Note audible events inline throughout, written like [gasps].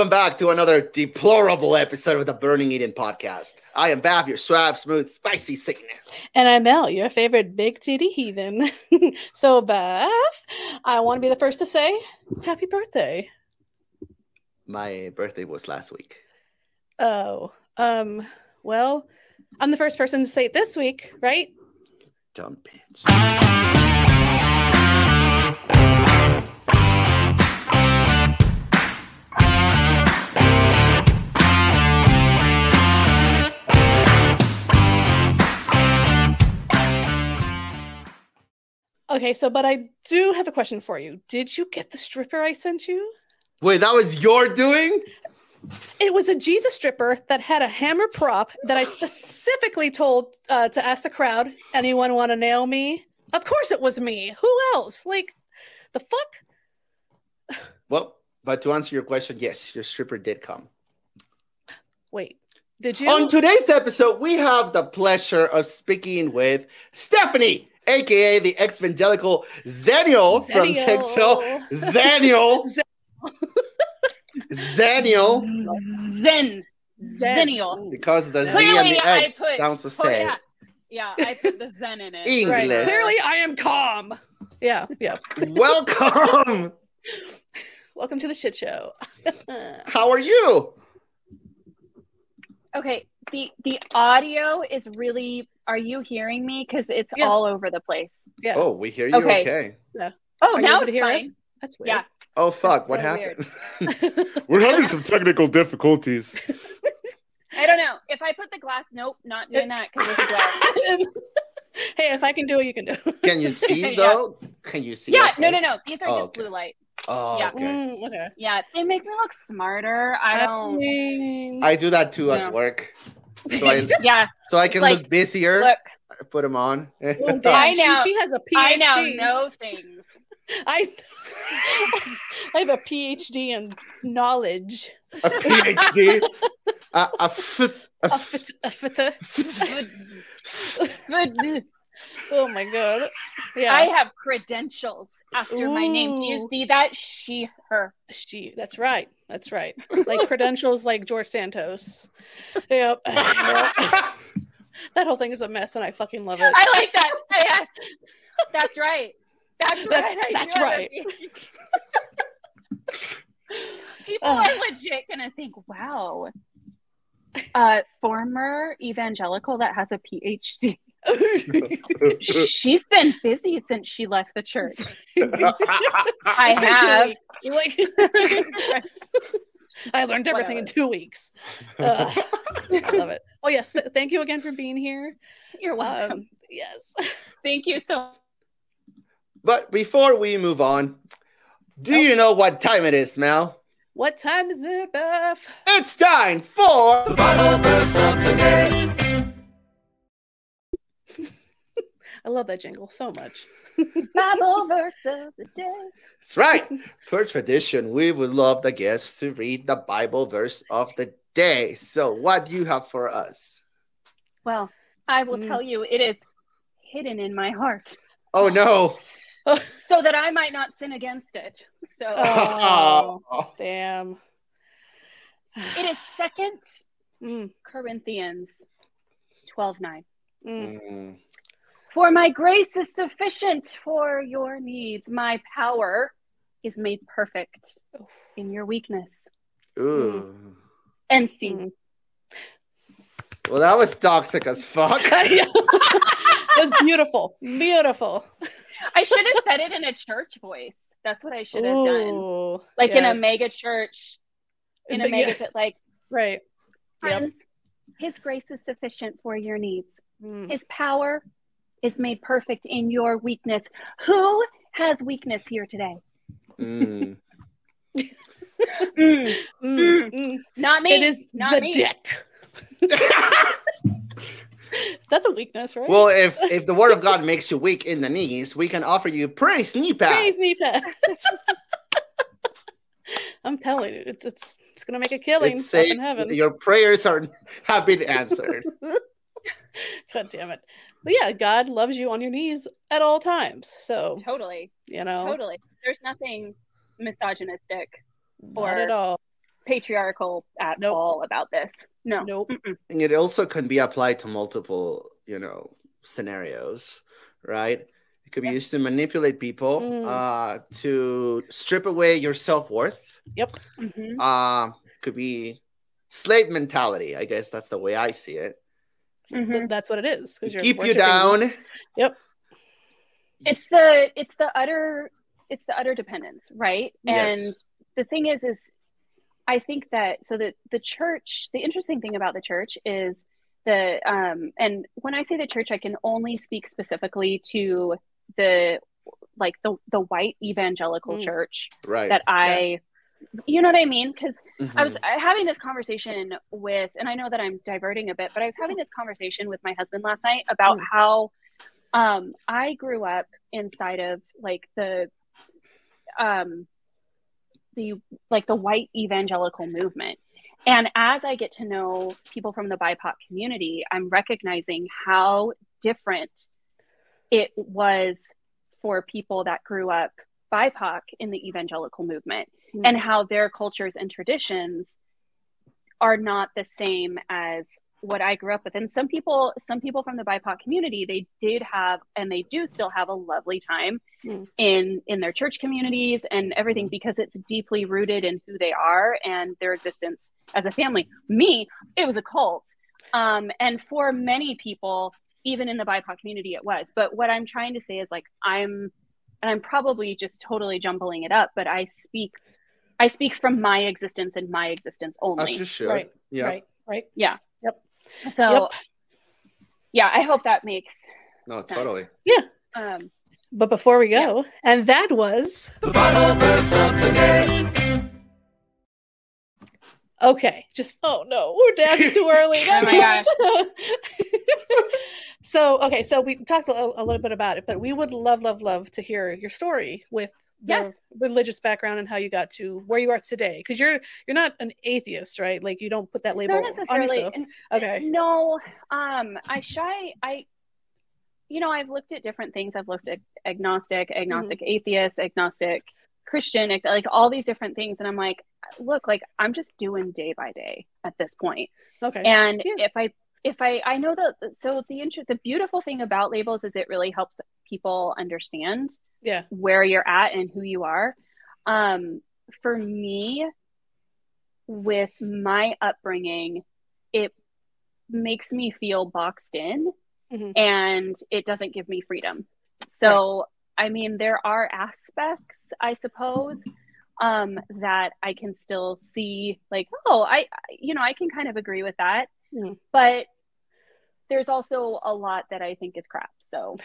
Welcome back to another deplorable episode of the Burning Eden podcast. I am Baph, your suave, smooth, spicy sickness. And I'm Mel, your favorite big titty heathen. [laughs] so, Baph, I want to be the first to say happy birthday. My birthday was last week. Oh, um, well, I'm the first person to say it this week, right? Dumb bitch. Okay, so, but I do have a question for you. Did you get the stripper I sent you? Wait, that was your doing? It was a Jesus stripper that had a hammer prop that I specifically told uh, to ask the crowd, anyone want to nail me? Of course it was me. Who else? Like, the fuck? Well, but to answer your question, yes, your stripper did come. Wait, did you? On today's episode, we have the pleasure of speaking with Stephanie, aka the Exvangelical Xennial from TikTok. Xennial. Xennial. Zen. Zen. Zennial. Because the Z and the I X put- sounds the Oh, same. yeah. yeah, I put the Zen in it. English. Right. Clearly, I am calm. Yeah, yeah. Welcome. [laughs] Welcome to the shit show. [laughs] How are you? Okay, the the audio is really. Are you hearing me? Because it's Yeah. all over the place. yeah. Oh, we hear you. Okay. Okay. Oh, Are now able to it's hear fine. us? That's weird. Yeah. Oh fuck! That's what so happened? [laughs] [laughs] We're having some technical difficulties. I don't know if I put the glass. Nope, not doing that because it's [laughs] glass. hey, if I can do it, you can do it. Can you see Yeah. though? Can you see? Yeah, okay? no, no, no. These are Oh, just okay. blue light. Oh, Yeah. okay. Mm, okay. Yeah, they make me look smarter. I I don't. mean, I do that too Yeah. at work, so I [laughs] yeah, so I can Like, look busier. look, I put them on. [laughs] damn, I she- now- She, has a PhD. I now know things. [laughs] I, I have a PhD in knowledge. a PhD. a, a fit. A A fit. fit, a fit, Good. Oh my god. Yeah. I have credentials after my name. Do you see that? She, her. She. That's right. That's right. Like credentials, like George Santos. Yep. [laughs] [laughs] That whole thing is a mess, and I fucking love it. I like that. [laughs] I, that's right. That's right. That's- I that's do have a right. People Ugh. are legit gonna think, "Wow, a former evangelical that has a PhD. She's been busy since she left the church." [laughs] I It's been have. Like, [laughs] I learned everything in two weeks. Uh, I love it. Oh yes, thank you again for being here. You're welcome. Um, yes. Thank you so. but before we move on, do you know what time it is, Mel? What time is it, Baph? It's time for the Bible verse of the day. I love that jingle so much. Bible verse of the day. That's right. Per tradition, we would love the guests to read the Bible verse of the day. So, what do you have for us? Well, I will Mm. tell you, it is hidden in my heart, Oh no! [laughs] so that I might not sin against it. So Oh. [laughs] Damn. it is Second [sighs] Mm, Corinthians twelve nine. mm. For my grace is sufficient for your needs. My power is made perfect Oof. in your weakness. Ooh. And see, Mm. Well, that was toxic as fuck. [laughs] it was beautiful. Beautiful. I should have said it in a church voice. That's what I should have done. Ooh, Like in a yes. mega church, in a But yeah, mega, like, Right. Yep. friends, his grace is sufficient for your needs. Mm. His power is made perfect in your weakness. Who has weakness here today? Mm. [laughs] Mm, Mm, mm. not me. It is not the me. dick. [laughs] That's a weakness, right? well, if if the word of God makes you weak in the knees, we can offer you praise knee pads. Praise me, Pat. I'm telling you, it's it's, it's gonna make a killing It's up in heaven. your prayers are have been answered. [laughs] [laughs] God damn it! But yeah, God loves you on your knees at all times. So Totally, you know, totally. There's nothing misogynistic. not at all. patriarchal at Nope. all about this. No. Nope. Mm-mm. And it also can be applied to multiple, you know, scenarios, right? It could be Yeah. used to manipulate people, Mm. uh, to strip away your self worth. Mhm. Uh, could be slave mentality. I guess that's the way I see it. Mhm. Th- That's what it is. 'cause you're Keep you worshiping- yep it's the it's the utter it's the utter dependence right Yes. and the thing is is i think that so that the church the interesting thing about the church is the um and when i say the church i can only speak specifically to the like the the white evangelical Mm. church Right. that i you know what i mean because I was having this conversation with, and I know that I'm diverting a bit, but I was having this conversation with my husband last night about Mm. how um, I grew up inside of like the, um, the like the white evangelical movement, and as I get to know people from the BIPOC community, I'm recognizing how different it was for people that grew up BIPOC in the evangelical movement Mm. and how their cultures and traditions are not the same as what I grew up with. And some people, some people from the BIPOC community, they did have, and they do still have a lovely time Mm. in in their church communities and everything because it's deeply rooted in who they are and their existence as a family. Me, it was a cult, um, and for many people, even in the BIPOC community, it was. But what I'm trying to say is like I'm, and I'm probably just totally jumbling it up, but I speak. I speak from my existence and my existence only. As only. you should. Right. Yeah. Right. Right. Yeah. Yep. So, Yep. yeah, I hope that makes. No, Sense. totally. Yeah. Um, But before we go, and that was The Bible verse of the day. okay. Just oh no, we're down too early. [laughs] Oh my gosh. [laughs] so okay, so we talked a, a little bit about it, but we would love, love, love to hear your story with the Yes. religious background and how you got to where you are today. Because you're you're not an atheist, right? Like you don't put that label not on necessarily. yourself. Okay. No, um, I shy. I, you know, I've looked at different things. I've looked at agnostic, agnostic Mm-hmm. atheist, agnostic Christian, like all these different things, and I'm like, look, like I'm just doing day by day at this point. Okay. And Yeah. if I if I I know that so the intro the beautiful thing about labels is it really helps people understand yeah. where you're at and who you are. Um, for me, with my upbringing, it makes me feel boxed in Mhm. and it doesn't give me freedom. So, I mean, there are aspects, I suppose, um, that I can still see, like, oh, I- you know, I can kind of agree with that. Mhm. But there's also a lot that I think is crap. So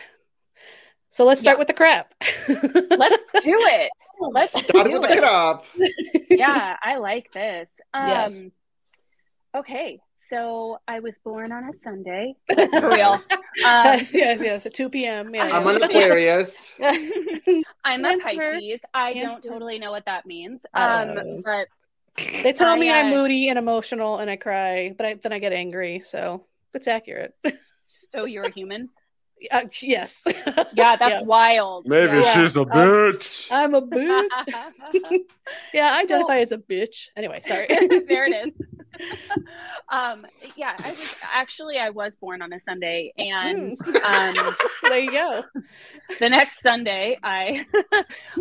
So let's start Yeah. with the crap. let's [laughs] do it. Let's Start do with the it. crap. yeah, I like this. Um, Yes. Okay, so I was born on a Sunday, [laughs] for real. Um, [laughs] yes, yes, at 2 p.m. Yeah, I'm yeah. an Aquarius. I'm a Pisces. I don't totally know what that means. Um, but They tell I, me I'm uh, moody and emotional and I cry, but I, then I get angry. So it's accurate. [laughs] so you're a human. Uh, yes. [laughs] Yeah, that's Yeah. wild. Maybe Yeah. she's a Um, bitch. I'm a bitch. [laughs] [laughs] yeah, I identify as a bitch. Anyway, sorry. there it is. um, yeah, I was actually I was born on a Sunday, and um, there you go. the next Sunday, I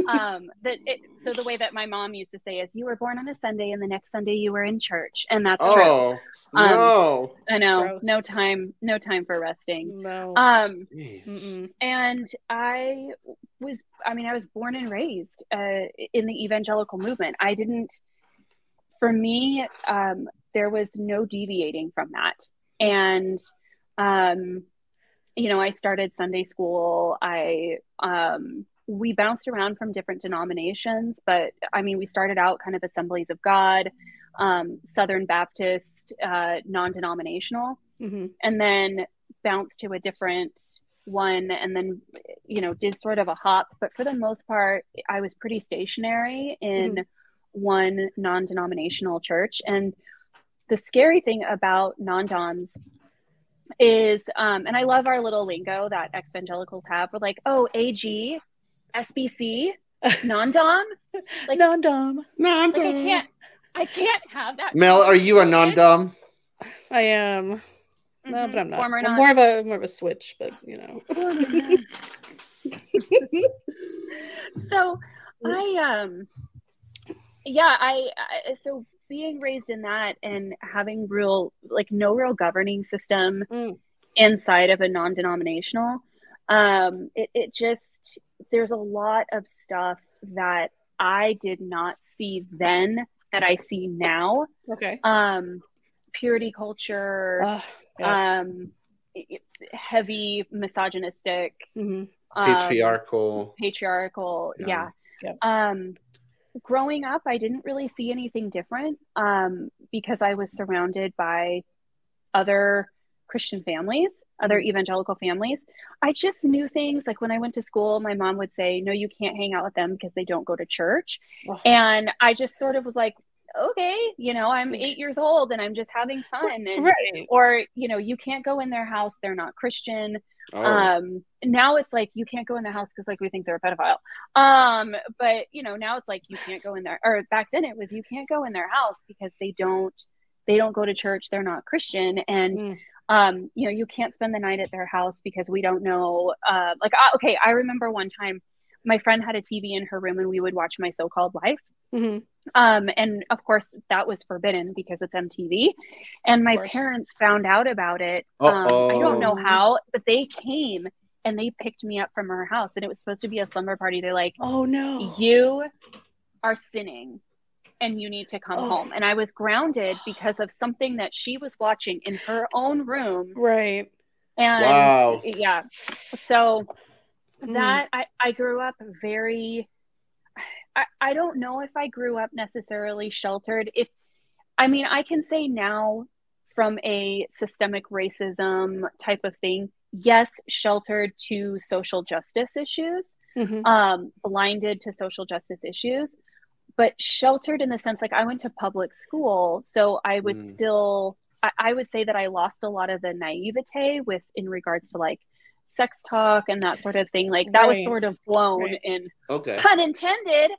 um that it, so the way that my mom used to say is you were born on a Sunday and the next Sunday you were in church, and that's true. Oh no. I know, Gross. no time, no time for resting. No. Um. And I was, I mean, I was born and raised uh, in the evangelical movement. I didn't, for me, um, there was no deviating from that. And, um, you know, I started Sunday school. I, um, we bounced around from different denominations, but I mean, we started out kind of Assemblies of God, um, Southern Baptist, uh, non denominational Mhm. and then bounced to a different one and then you know did sort of a hop but for the most part i was pretty stationary in one non-denominational church and the scary thing about non-doms is um and i love our little lingo that evangelicals have we're like oh ag sbc [laughs] non-dom like Non-dom. No, I'm like I can't I can't have that. Mel, are you a non-dom? I am. No, but I'm not. Non. more of a more of a switch, but you know. [laughs] [laughs] so I um yeah, I, I so being raised in that and having real like no real governing system Mm. inside of a non-denominational um it, it just there's a lot of stuff that I did not see then that I see now Okay. um purity culture Uh, yeah. um heavy misogynistic Mhm. um, Patriarchal. patriarchal Yeah. yeah. Yeah. um growing up i didn't really see anything different um because i was surrounded by other christian families other Mm-hmm. evangelical families i just knew things like when i went to school my mom would say no you can't hang out with them because they don't go to church Ugh. and i just sort of was like okay you know i'm eight years old and i'm just having fun and right. or you know you can't go in their house they're not christian Oh. um now it's like you can't go in the house because like we think they're a pedophile um but you know now it's like you can't go in there or back then it was you can't go in their house because they don't they don't go to church they're not christian and Mm. um you know you can't spend the night at their house because we don't know uh like uh, okay i remember one time my friend had a tv in her room and we would watch my so-called life Mhm. um, and of course, that was forbidden because it's MTV. And my parents found out about it. Um, I don't know how, but they came and they picked me up from her house. And it was supposed to be a slumber party. They're like, Oh no. You are sinning and you need to come Oh. home. And I was grounded because of something that she was watching in her own room. Right. And Wow. yeah, so Mm. that I, I grew up very I, I don't know if I grew up necessarily sheltered. If I mean I can say now from a systemic racism type of thing, yes, sheltered to social justice issues, Mhm. um, blinded to social justice issues, but sheltered in the sense like I went to public school, so I was Mm. still I, I would say that I lost a lot of the naivete with in regards to like sex talk and that sort of thing. Like that was sort of blown Right. in okay. pun intended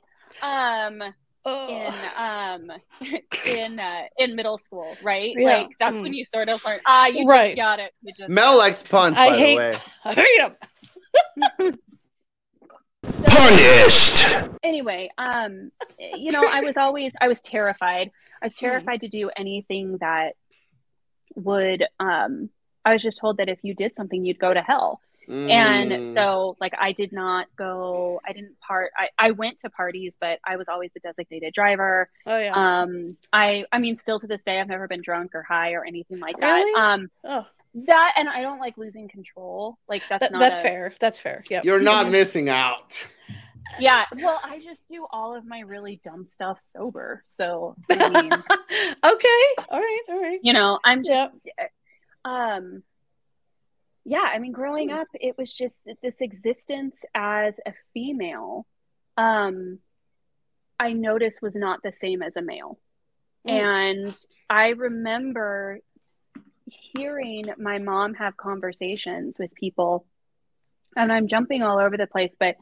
um in um [laughs] in uh, in middle school, right? Yeah. Like that's Mm. when you sort of learn ah you Right. just got it. You just Mel likes puns, I by hate- the way. [laughs] I hate him. [laughs] so, Punished. anyway, um, you know, I was always I was terrified. I was Hmm. terrified to do anything that would. Um, I was just told that if you did something, you'd go to hell. Mm. And so, like, I did not go. I didn't part. I I went to parties, but I was always the designated driver. Oh yeah. Um, I I mean, still to this day, I've never been drunk or high or anything like that. Really? Um, oh, that and I don't like losing control. Like that's that, not that's a- fair. That's fair. Yeah. You're not missing out. Yeah, well, I just do all of my really dumb stuff sober. So I mean, [laughs] okay. All right. All right. you know, I'm just Yeah. Um yeah, I mean growing up it was just that this existence as a female um I noticed was not the same as a male. Mm. And I remember hearing my mom have conversations with people and I'm jumping all over the place, but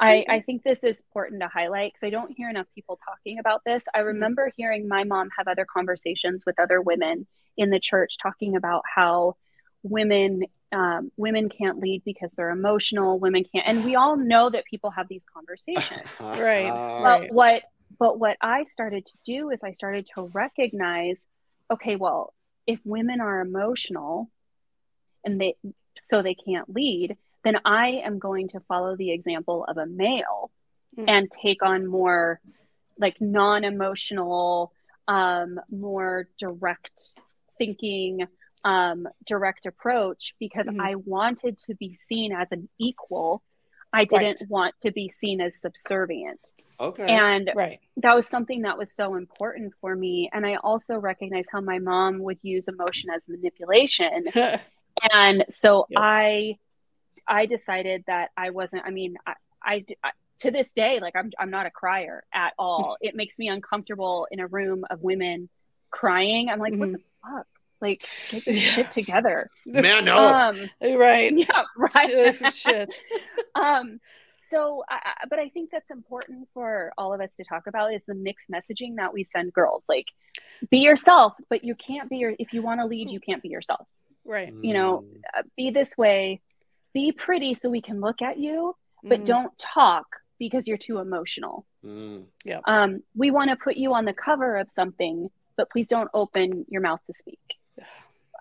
I, I think this is important to highlight because I don't hear enough people talking about this. I remember hearing my mom have other conversations with other women in the church talking about how women um, women can't lead because they're emotional. Women can't, and we all know that people have these conversations. [laughs] Right. But Right. what but what I started to do is I started to recognize, okay, well, if women are emotional and they so they can't lead, then I am going to follow the example of a male Mm. and take on more like non-emotional, um, more direct thinking, um, direct approach because Mhm. I wanted to be seen as an equal. I didn't Right. want to be seen as subservient. okay. And Right. that was something that was so important for me. And I also recognize how my mom would use emotion as manipulation. [laughs] And so Yep. I, I decided that I wasn't, I mean, I, I, I to this day, like I'm, I'm not a crier at all. [laughs] it makes me uncomfortable in a room of women crying. I'm like, what the fuck? Like, get this [laughs] shit together. Man, no. Um, right. [laughs] yeah, right. Shit. shit. um so I, I- but i think that's important for all of us to talk about is the mixed messaging that we send girls like be yourself but you can't be your if you want to lead you can't be yourself Right. you know, Mm. uh, be this way be pretty so we can look at you but Mhm. don't talk because you're too emotional Mm. um, we want to put you on the cover of something but please don't open your mouth to speak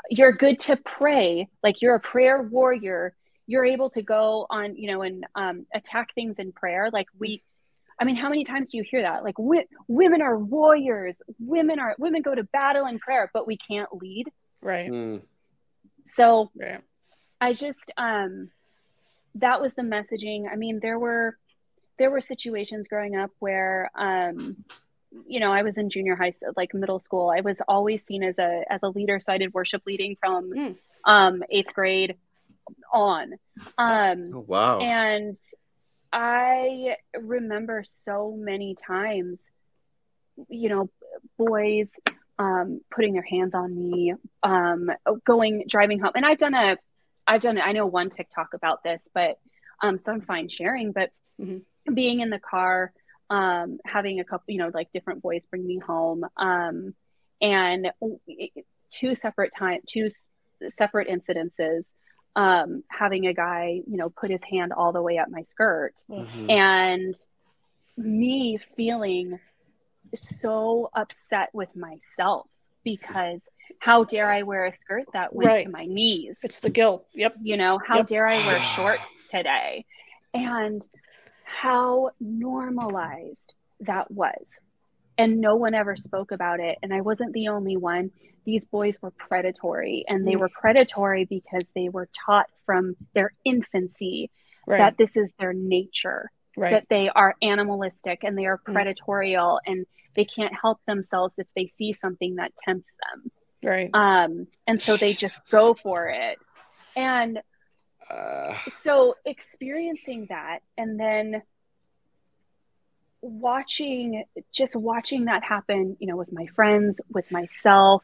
you're good to pray like you're a prayer warrior you're able to go on you know and um, attack things in prayer like we i mean how many times do you hear that like wi- women are warriors women are women go to battle in prayer but we can't lead Right. Mm. so Right. I just um that was the messaging. I mean, there were there were situations growing up where um you know, I was in junior high like middle school. I was always seen as a as a leader, so I did worship leading from Mm. um 8th grade on. Um Oh, wow. and I remember so many times, you know, boys um, putting their hands on me, um, going driving home. And I've done a, I've done, I know one TikTok about this, but um, so I'm fine sharing. But Mhm. being in the car, um, having a couple, you know, like different boys bring me home, um, and two separate time, two separate incidences um, having a guy, you know, put his hand all the way up my skirt Mhm. and me feeling so upset with myself because how dare I wear a skirt that went Right. to my knees? It's the guilt. Yep. You know, how Yep. dare I wear shorts today? And how normalized that was. And no one ever spoke about it. And I wasn't the only one. These boys were predatory, and they were [sighs] predatory because they were taught from their infancy Right. that this is their nature, right. that they are animalistic and they are Mm. and they can't help themselves if they see something that tempts them. Right. Um, and so they just go for it. And Uh, so experiencing that and then watching just watching that happen you know with my friends with myself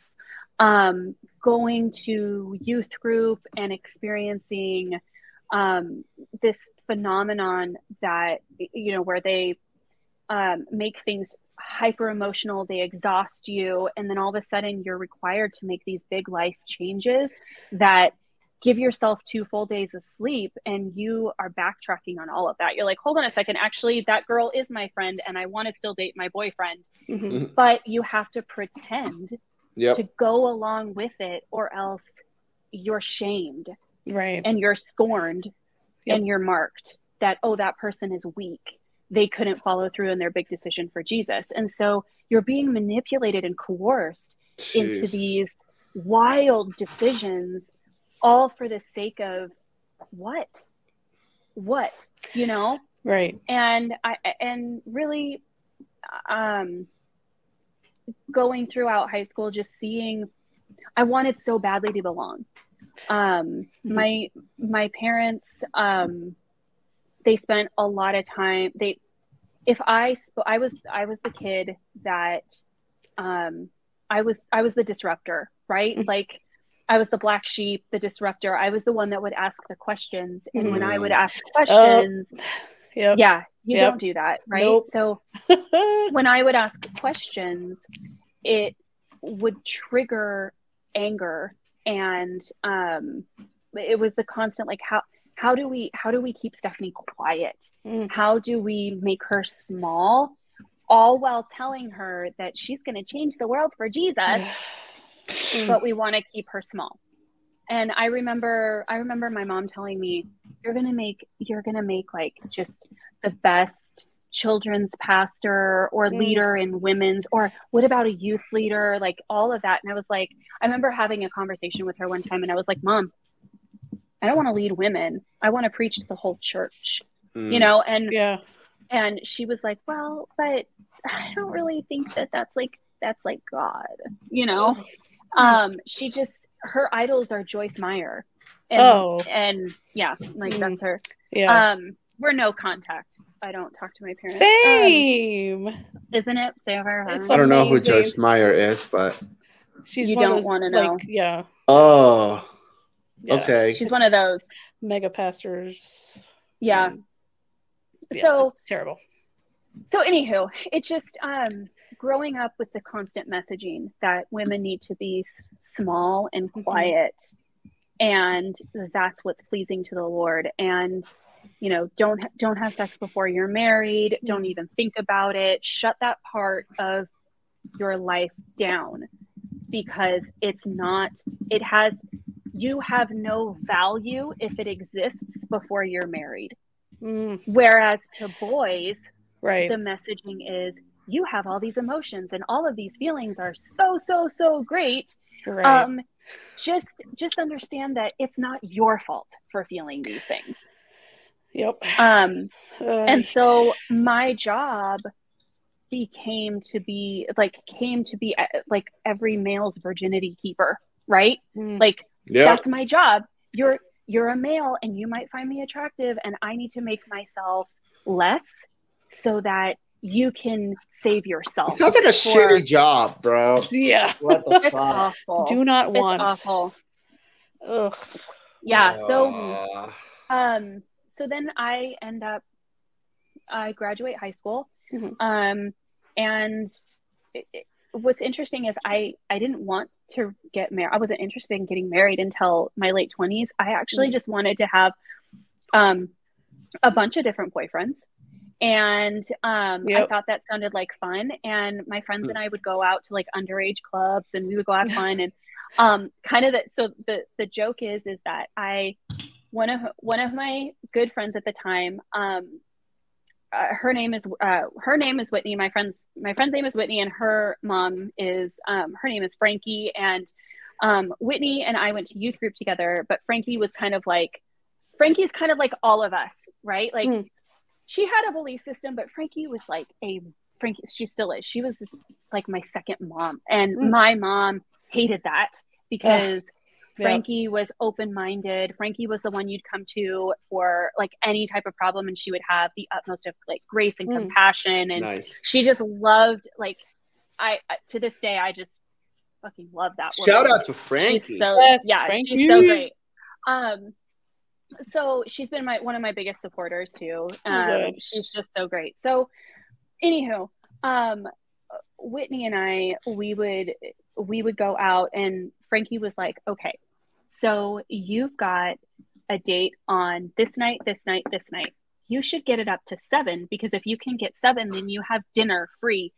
um, going to youth group and experiencing um, this phenomenon that you know where they um, make things hyper emotional they exhaust you and then all of a sudden you're required to make these big life changes that give yourself two full days of sleep and you are backtracking on all of that you're like hold on a second actually that girl is my friend and i want to still date my boyfriend Mhm. but you have to pretend yep. to go along with it or else you're shamed Right. and you're scorned Yep. and you're marked that oh that person is weak they couldn't follow through in their big decision for jesus. And so you're being manipulated and coerced into these wild decisions all for the sake of what? What you know? Right. and i and really um going throughout high school just seeing i wanted so badly to belong. Um Mhm. my my parents um they spent a lot of time they if i sp- i was i was the kid that um i was i was the disruptor right Mhm. like i was the black sheep the disruptor i was the one that would ask the questions and when i would ask questions Yep. yeah you Yep. don't do that right Nope. so [laughs] when I would ask questions, it would trigger anger, and um, it was the constant like how how do we how do we keep Stephanie quiet? Mm. How do we make her small, all while telling her that she's going to change the world for Jesus? [sighs] but we want to keep her small. And I remember I remember my mom telling me, You're gonna make you're gonna make like just the best children's pastor or Mm. leader in women's or what about a youth leader? Like all of that. And I was like, I remember having a conversation with her one time and I was like, Mom, I don't want to lead women. I want to preach to the whole church. Mm. You know, and Yeah. and she was like, Well, but I don't really think that that's like that's like God, you know? um she just her idols are joyce meyer and Oh. and yeah like Mm. that's her Yeah. um we're no contact i don't talk to my parents Same. Um, isn't it Sarah? It's I don't know who. Joyce Meyer is, but She's You one don't wanna like, know. yeah, oh, yeah. okay. she's one of those Mega pastors. yeah and Yeah, so it's terrible. so anywho it just um growing up with the constant messaging that women need to be small and Mhm. quiet and that's what's pleasing to the lord and you know don't don't have sex before you're married don't Mm. even think about it shut that part of your life down because it's not it has you have no value if it exists before you're married. Mm, whereas to boys right. the messaging is you have all these emotions and all of these feelings are so so so great. Right. um just just understand that it's not your fault for feeling these things. Yep. um Uh, and so my job became to be like came to be uh, like every male's virginity keeper right? Mm, like Yeah. that's my job you're you're a male and you might find me attractive and i need to make myself less so that you can save yourself It sounds like a for- shitty job, bro. yeah. What the it's fuck? awful Do not it's want. awful Ugh. yeah so Uh, um so then i end up i graduate high school Mhm. um and it, it- what's interesting is i i didn't want to get married i wasn't interested in getting married until my late 20s i actually Mhm. just wanted to have um a bunch of different boyfriends. And um i thought that sounded like fun. And my friends and i would go out to like underage clubs and we would go have [laughs] fun. And um kind of that so the the joke is is that i one of one of my good friends at the time um uh, her name is uh, her name is Whitney. My friend's my friend's name is Whitney, and her mom is um, her name is Frankie. And um, Whitney and I went to youth group together, but Frankie was kind of like Frankie's kind of like all of us, right? Like Hmm. she had a belief system, but Frankie was like a Frankie. She still is. She was just like my second mom, and Hmm. my mom hated that because Yep. Frankie was open minded. Frankie was the one you'd come to for like any type of problem, and she would have the utmost of like grace and Mm. compassion. And nice. she just loved like I I- to this day I just fucking love that. Shout out to Frankie. She's so Yes, yeah, Frankie. she's so great. Um, so she's been my one of my biggest supporters too. Um, good. she's just so great. So, anywho, um, Whitney and I we would we would go out, and Frankie was like, "Okay, so you've got a date on this night, this night, this night. You should get it up to seven because if you can get seven, then you have dinner free."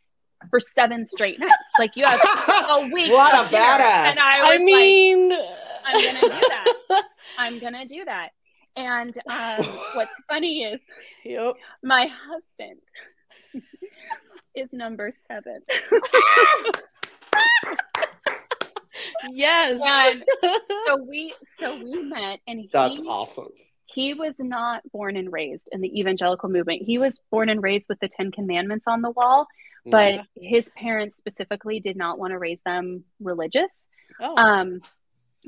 For seven straight nights, like you have a [laughs] week. What of a dinner. badass. And I, was I like, mean, I'm gonna do that. [laughs] I'm gonna do that. And um, [laughs] what's funny is yep. my husband is number seven. Yes. And [laughs] so we so we met and That's awesome. he was not born and raised in the evangelical movement. He was born and raised with the Ten Commandments on the wall, but Yeah. his parents specifically did not want to raise them religious. oh. Um,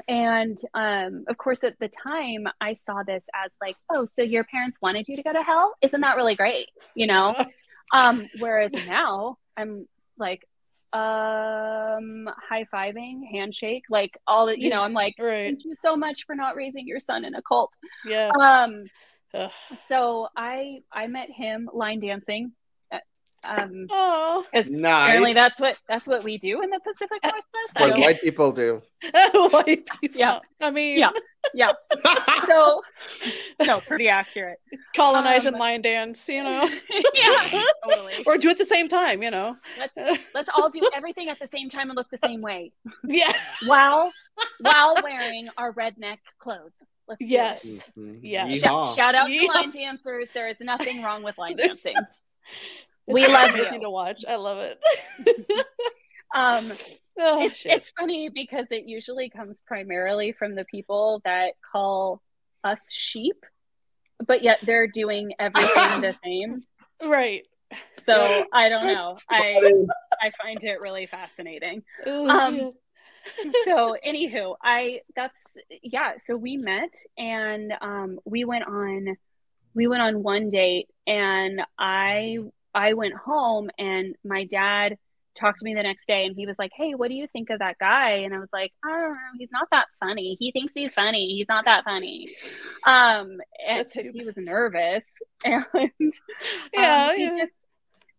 and um, of course, at the time, I saw this as like, oh, so your parents wanted you to go to hell? Isn't that really great? You know? [laughs] um, whereas now I'm like, um, high fiving, handshake, like all that, you know, I'm like, right. thank you so much for not raising your son in a cult. Yes. Um, Ugh. so I I met him line dancing. Um, Oh. because apparently that's what that's what we do in the Pacific [laughs] Northwest. I What don't- white people do. [laughs] White people. Yeah. I mean, Yeah. yeah. [laughs] So no, pretty accurate. colonize and Um, line dance, you know, yeah, totally. or do it at the same time, you know. Let's let's all do everything at the same time and look the same way yeah. while while wearing our redneck clothes. Let's do it. Yes. Mhm. Yeah. Sh- Yeehaw. shout out Yeehaw. to line dancers. There is nothing wrong with line dancing. We love you. to watch. I love it. [laughs] Um, [laughs] oh it's, it's funny because it usually comes primarily from the people that call us sheep, but yet they're doing everything the [laughs] same. right. So. I don't know. I I find it really fascinating. Oh, Um, so anywho i that's yeah so we met and um we went on we went on one date and i i went home and my dad talked to me the next day and he was like, Hey, what do you think of that guy? And I was like, I don't know. He's not that funny. He thinks he's funny. He's not that funny. Um, because he was nervous. [laughs] And Yeah, um, he yeah. just,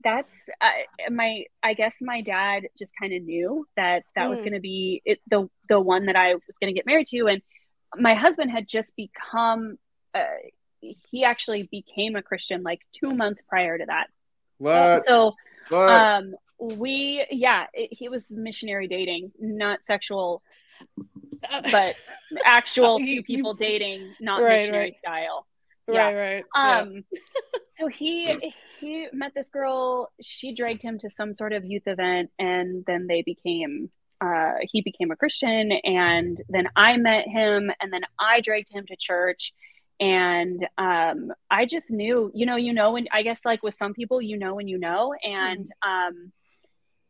that's uh, my, I guess my dad just kind of knew that that was Mm. going to be it, the, the one that I was going to get married to. And my husband had just become, uh, he actually became a Christian like two months prior to that. What? So, what? um, we, yeah, it, he was missionary dating, not sexual, but actual [laughs] two people dating, not Right, missionary right. style. yeah. right, right. yeah. Um, [laughs] so he he met this girl. She dragged him to some sort of youth event, and then they became. Uh, he became a Christian, and then I met him, and then I dragged him to church, and um, I just knew, you know, you know, and I guess like with some people, you know, when you know, and um,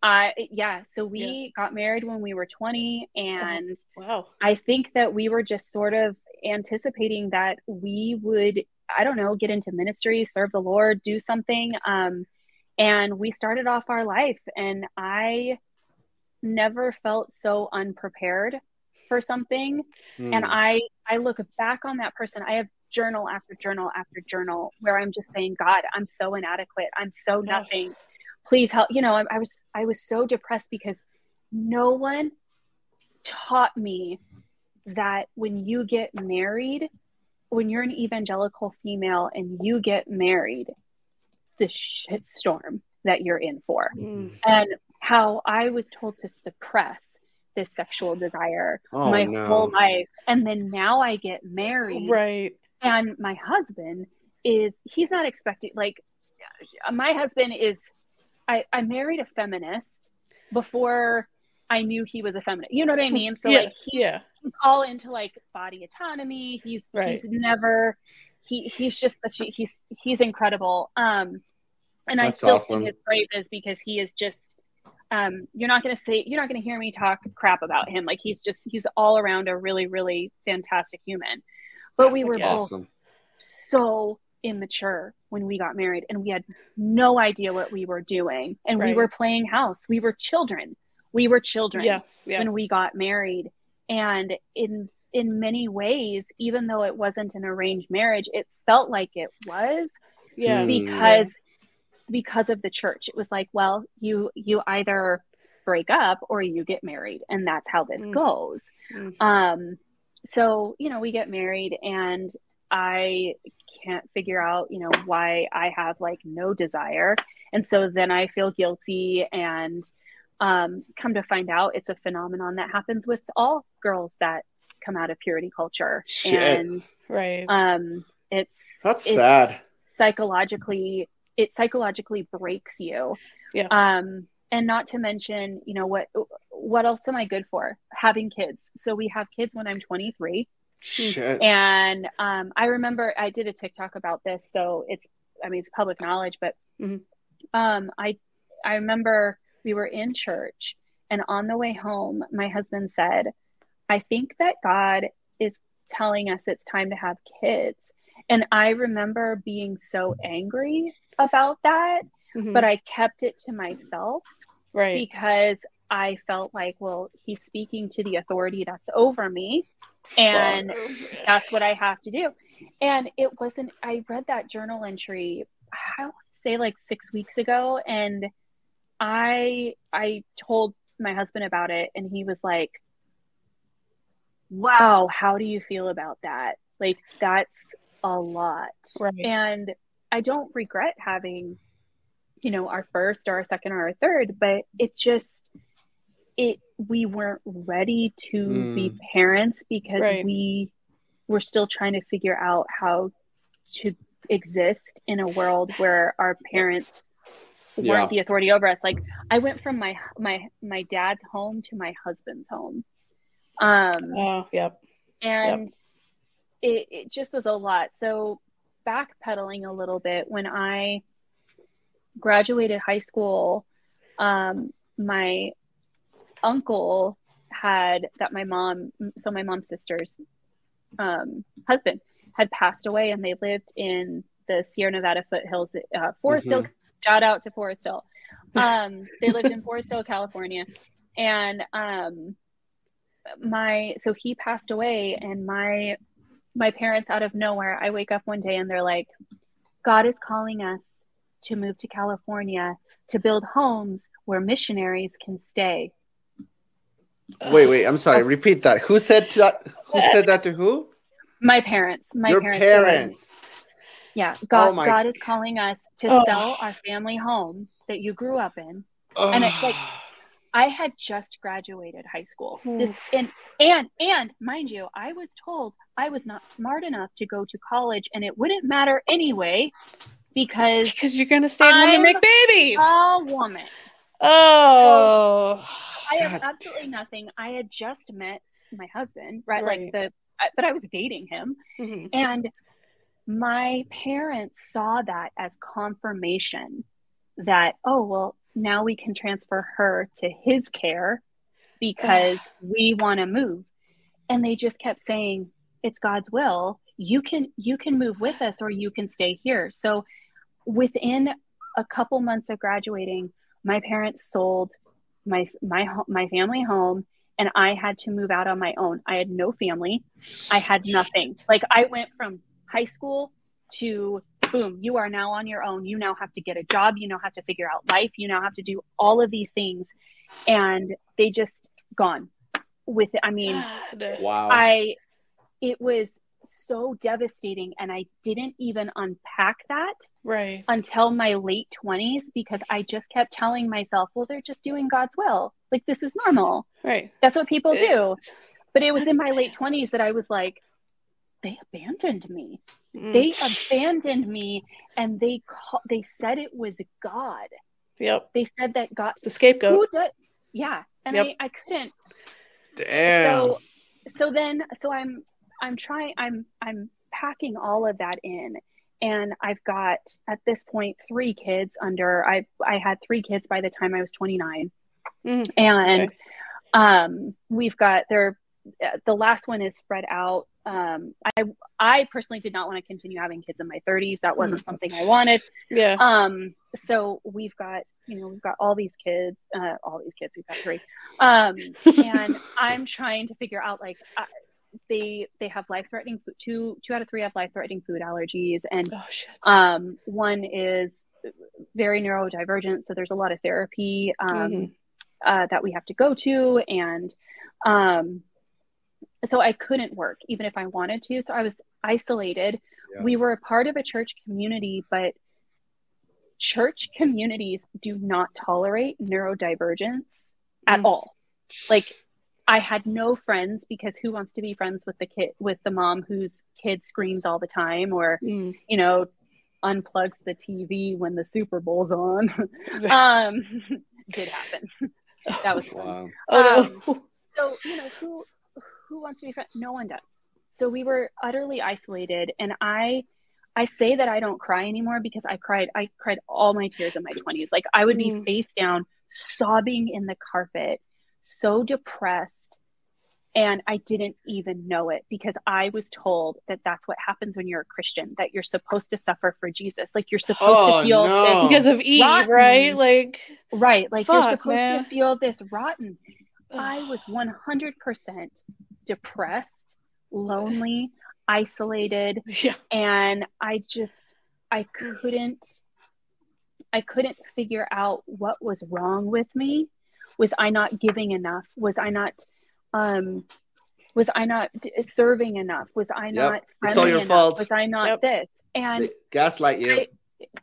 I yeah, so we got married when we were twenty, and Wow. I think that we were just sort of anticipating that we would, I don't know, get into ministry, serve the Lord, do something. Um, and we started off our life, and I never felt so unprepared for something. Hmm. And I, I look back on that person. I have journal after journal after journal where I'm just saying, God, I'm so inadequate. I'm so nothing. Please help. You know, I, I was, I was so depressed because no one taught me that when you get married, when you're an evangelical female and you get married, the shit storm that you're in for, Mm. and how I was told to suppress this sexual desire Oh, my no. whole life. And then now I get married, Right. and my husband is, he's not expecting, like, my husband is, I, I married a feminist before I knew he was a feminist. You know what I mean? So, yeah. like, he, yeah. he's all into like body autonomy. He's Right. he's never he he's just such, he's, he's incredible. Um, and I still awesome. sing his praises because he is just. Um, you're not gonna say you're not gonna hear me talk crap about him. Like he's just he's all around a really really fantastic human. But we That's were both awesome. so immature when we got married and we had no idea what we were doing and we were playing house we were children we were children Yeah. Yeah. when we got married and in in many ways even though it wasn't an arranged marriage it felt like it was Yeah. Mm. because because of the church it was like well you you either break up or you get married and that's how this Mm. goes Mm. um so you know we get married and i can't figure out you know why i have like no desire and so then i feel guilty and um come to find out it's a phenomenon that happens with all girls that come out of purity culture Shit. and Right. um it's That's it's sad. psychologically it psychologically breaks you Yeah. um and not to mention you know what what else am i good for having kids so we have kids when i'm 23 Shit. and um i remember i did a tiktok about this so it's i mean it's public knowledge but Mhm. um i i remember we were in church and on the way home my husband said i think that god is telling us it's time to have kids and i remember being so angry about that Mhm. but i kept it to myself right. because I felt like, well, he's speaking to the authority that's over me, and that's what I have to do. And it wasn't, I read that journal entry, I would say like six weeks ago, and I I told my husband about it, and he was like, Wow, how do you feel about that? Like, that's a lot. Right. And I don't regret having you know our first or our second or our third but it just it we weren't ready to Mm. be parents because Right. we were still trying to figure out how to exist in a world where our parents weren't Yeah. the authority over us like i went from my my my dad's home to my husband's home um Oh, yep. and it, it just was a lot. So backpedaling a little bit when i graduated high school um, my uncle had that my mom so my mom's sister's um, husband had passed away and they lived in the sierra nevada foothills uh, forest hill. Shout out to forest hill. [laughs] Um, they lived in Forest Hill, California, and um, my so he passed away, and my my parents out of nowhere. I wake up one day and they're like, "God is calling us to move to California to build homes where missionaries can stay." Wait, wait. I'm sorry. Oh. Repeat that. Who said that? Who said that to who? My parents. My Your parents. were like, parents. yeah, God. Oh my- God is calling us to Oh. sell our family home that you grew up in. And it's like- [sighs] oh. I had just graduated high school. This and and and mind you, I was told I was not smart enough to go to college, and it wouldn't matter anyway because Because you're gonna stay at home and make babies. a woman. oh. I have absolutely nothing. I had just met my husband, right? Right. Like the, but I was dating him, Mhm. and my parents saw that as confirmation that oh well now we can transfer her to his care because [sighs] we want to move. And they just kept saying it's god's will. You can you can move with us or you can stay here. So within a couple months of graduating my parents sold my my my family home and i had to move out on my own. I had no family. I had nothing. Like i went from high school to boom you are now on your own. You now have to get a job. You now have to figure out life. You now have to do all of these things. And they just gone with it. I mean God. Wow. i it was so devastating. And i didn't even unpack that Right. until my late 20s because i just kept telling myself well they're just doing god's will. Like this is normal. Right. that's what people do. But it was in my late 20s that i was like they abandoned me Mm. they abandoned me and they call, they said it was god Yep. they said that god The scapegoat. who does yeah and Yep. I, I couldn't Damn. so so then so i'm i'm trying i'm i'm packing all of that in and i've got at this point three kids under i i had three kids by the time i was 29 Mhm. and Okay. um we've got they're uh, the last one is spread out um i i personally did not want to continue having kids in my 30s that wasn't something i wanted. Yeah. um so we've got you know we've got all these kids uh, all these kids we've got three. Um and [laughs] i'm trying to figure out like uh, they they have life threatening food two two out of three have life threatening food allergies and oh um one is very neurodivergent so there's a lot of therapy um Mhm. uh, that we have to go to and um so i couldn't work even if i wanted to so i was isolated Yeah. we were a part of a church community but church communities do not tolerate neurodivergence at Mm. all like i had no friends because who wants to be friends with the kid with the mom whose kid screams all the time or Mm. you know unplugs the tv when the super bowl's on [laughs] um [laughs] did happen [laughs] that was fun. wow. oh no. so you know who who wants to be friends no one does so we were utterly isolated and i i say that i don't cry anymore because i cried i cried all my tears in my 20s like i would be Mm. face down sobbing in the carpet so depressed and i didn't even know it because i was told that that's what happens when you're a christian that you're supposed to suffer for jesus like you're supposed Oh, to feel no. this because of Eve, Rotten. right? Like right like you're supposed man. to feel this rotten I was 100% depressed, lonely, [laughs] isolated, yeah. and I just I couldn't I couldn't figure out what was wrong with me. Was I not giving enough? Was I not um was I not serving enough? Was I Yep. not It's all your enough? fault. Was I not Yep. this? And They gaslight you. I-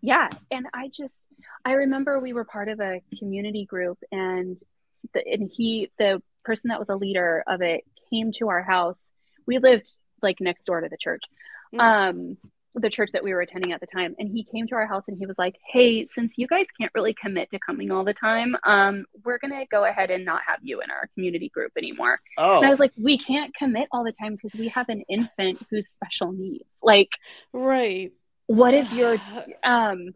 yeah and i just i remember we were part of a community group and the and he the person that was a leader of it came to our house. We lived like next door to the church Mm. um the church that we were attending at the time. And he came to our house and he was like hey since you guys can't really commit to coming all the time um we're gonna go ahead and not have you in our community group anymore. Oh, and i was like we can't commit all the time because we have an infant who's special needs. Like Right. what is your [sighs] um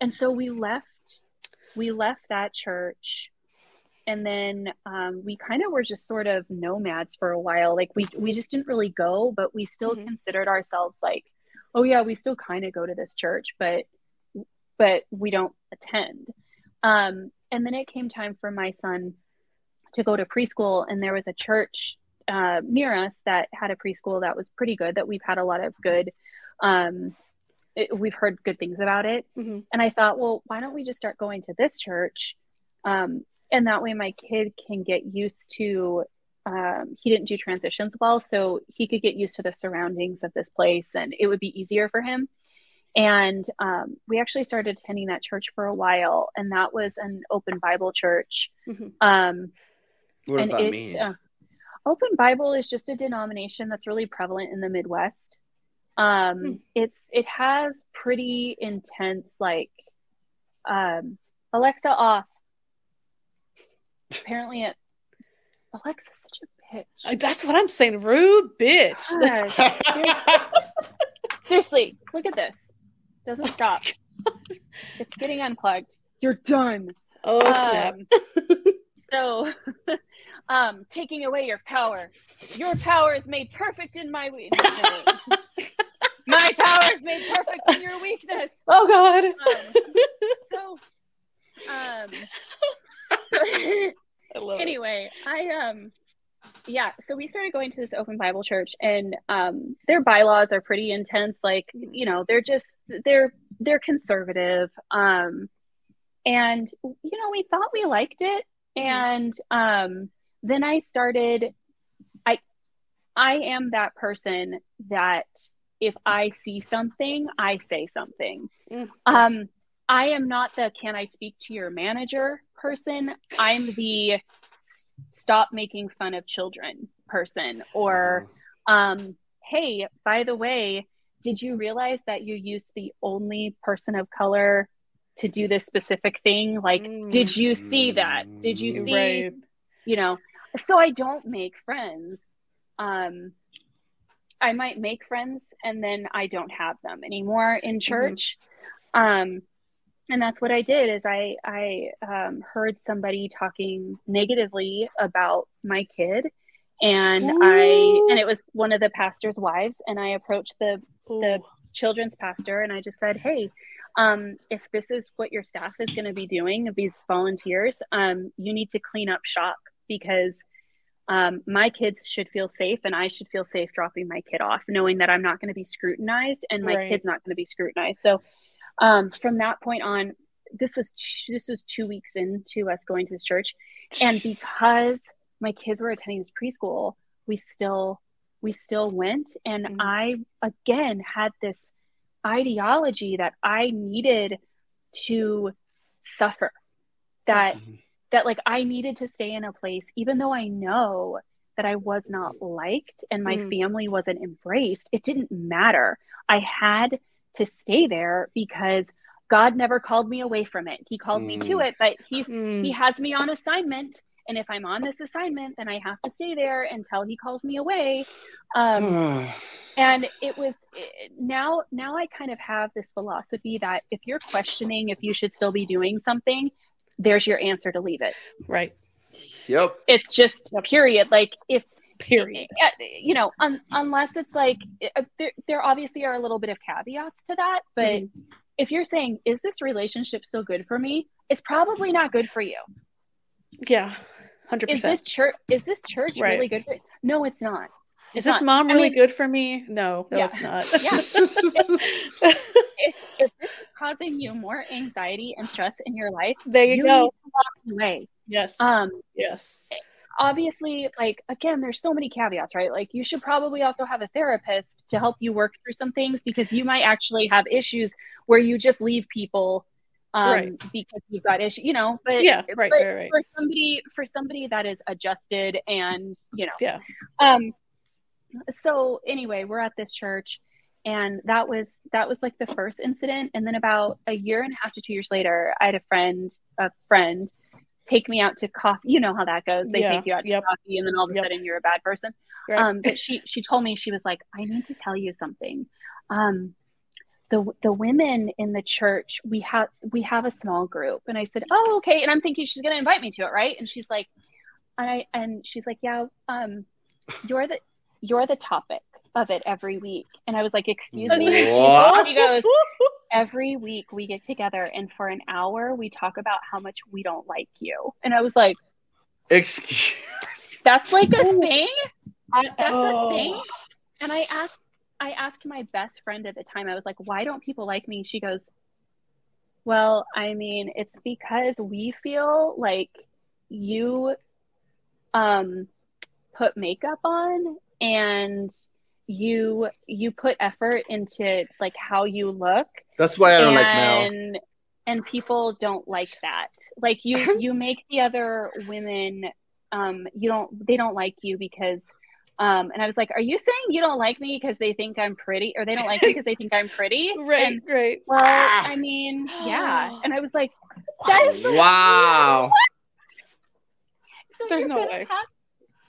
and so we left we left that church and then um, we kind of were just sort of nomads for a while like we we just didn't really go but we still Mhm. considered ourselves like oh yeah we still kind of go to this church but but we don't attend um and then it came time for my son to go to preschool, and there was a church uh, near us that had a preschool that was pretty good. That we've had a lot of good. Um, it, we've heard good things about it, Mhm. and I thought, well, why don't we just start going to this church, um, and that way my kid can get used to. Um, he didn't do transitions well, so he could get used to the surroundings of this place, and it would be easier for him. And um, we actually started attending that church for a while, and that was an open Bible church. Mhm. Um, What does and that it's mean? uh, open bible is just a denomination that's really prevalent in the midwest um Hmm. it's it has pretty intense like um alexa off apparently it alexa's such a bitch Uh, That's what I'm saying. Rude bitch. God, [laughs] seriously look at this It doesn't stop it's getting unplugged you're done Oh snap. Um, [laughs] so, [laughs] um, taking away your power. Your power is made perfect in my weakness. my power is made perfect in your weakness. oh god. Um, so, um, [laughs] I love it. anyway, I um, yeah. So we started going to this open Bible church, and um, their bylaws are pretty intense. Like, you know, they're just they're they're conservative. Um, and you know, we thought we liked it, and um, then I started. I I am that person that if I see something, I say something. Mm. Um, I am not the can I speak to your manager person. [laughs] I'm the stop making fun of children person or um hey, by the way, did you realize that you used the only person of color to do this specific thing? Like, Mm. did you see that? Did you see right. you know so i don't make friends um i might make friends and then i don't have them anymore in church um and that's what i did is i i um, heard somebody talking negatively about my kid and i and it was one of the pastor's wives and i approached the the children's pastor and I just said, Hey, um, if this is what your staff is going to be doing, these volunteers, um, you need to clean up shop because um, my kids should feel safe and I should feel safe dropping my kid off, knowing that I'm not going to be scrutinized and my Right. kid's not going to be scrutinized. So um, from that point on, this was this was two weeks into us going to this church, and because my kids were attending this preschool, we still we still went. And Mhm. i again had this ideology that i needed to suffer that that like i needed to stay in a place even though i know that i was not liked and my Mhm. family wasn't embraced it didn't matter. I had to stay there because god never called me away from it he called me to Mm. it but he's Mm. he has me on assignment and if i'm on this assignment then i have to stay there until he calls me away um, [sighs] and it was now now i kind of have this philosophy that if you're questioning if you should still be doing something there's your answer to leave it Right. yep. it's just period like if Period. you know un, unless it's like uh, there, there obviously are a little bit of caveats to that but Mhm. if you're saying is this relationship still good for me it's probably not good for you Yeah. hundred percent. is this church is this church Right. really good for You? no it's not Is this not. mom I really mean- good for me? No, no, Yeah. it's not. [laughs] [laughs] if, if this is causing you more anxiety and stress in your life there you, you go. walk away Yes. um yes. Obviously like again there's so many caveats right like you should probably also have a therapist to help you work through some things because you might actually have issues where you just leave people um Right. because you've got issues you know but Yeah, right, but right, right. for somebody for somebody that is adjusted and you know Yeah. um so anyway we're at this church and that was that was like the first incident and then about a year and a half to two years later i had a friend a friend take me out to coffee you know how that goes. They Yeah, take you out to yep. coffee and then all of a Yep. sudden you're a bad person. Right. um but [laughs] she she told me she was like i need to tell you something. Um the the women in the church we have we have a small group. And i said oh okay. And i'm thinking she's going to invite me to it right? And she's like and i and she's like yeah um you're the you're the topic of it every week. And I was like, Excuse me? She, goes, [laughs] Every week we get together and for an hour we talk about how much we don't like you. And I was like, Excuse That's like a thing? That's oh. a thing? And I asked I asked my best friend at the time, I was like, Why don't people like me? She goes, Well, I mean, it's because we feel like you um put makeup on and you you put effort into like how you look That's why I don't like Mel. and and people don't like that like you [laughs] you make the other women um you don't they don't like you because um and i was like are you saying you don't like me because they think i'm pretty or they don't like me because they think i'm pretty [laughs] Right, and right. well i mean yeah [gasps] and i was like that is Wow. [laughs] so There's no way. have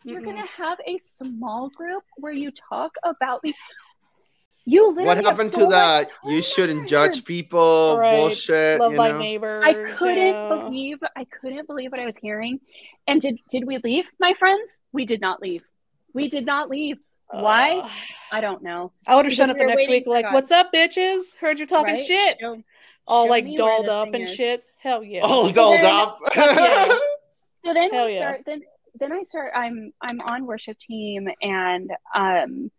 you're Mm-mm. gonna have a small group where you talk about me [laughs] you literally What happened so to that? you shouldn't judge your people Right. bullshit? Love you thy know? neighbors. I couldn't yeah. believe I couldn't believe what I was hearing. And did did we leave, my friends? We did not leave. We did not leave. Why? Uh, I don't know. I would have shown up we the next week like, God. "What's up, bitches? Heard you're talking Right? shit." Show- All show like dolled up and is. shit. Hell yeah. All dolled then- up. [laughs] yeah. [laughs] So then Hell we yeah. start then then I start I'm I'm on worship team and um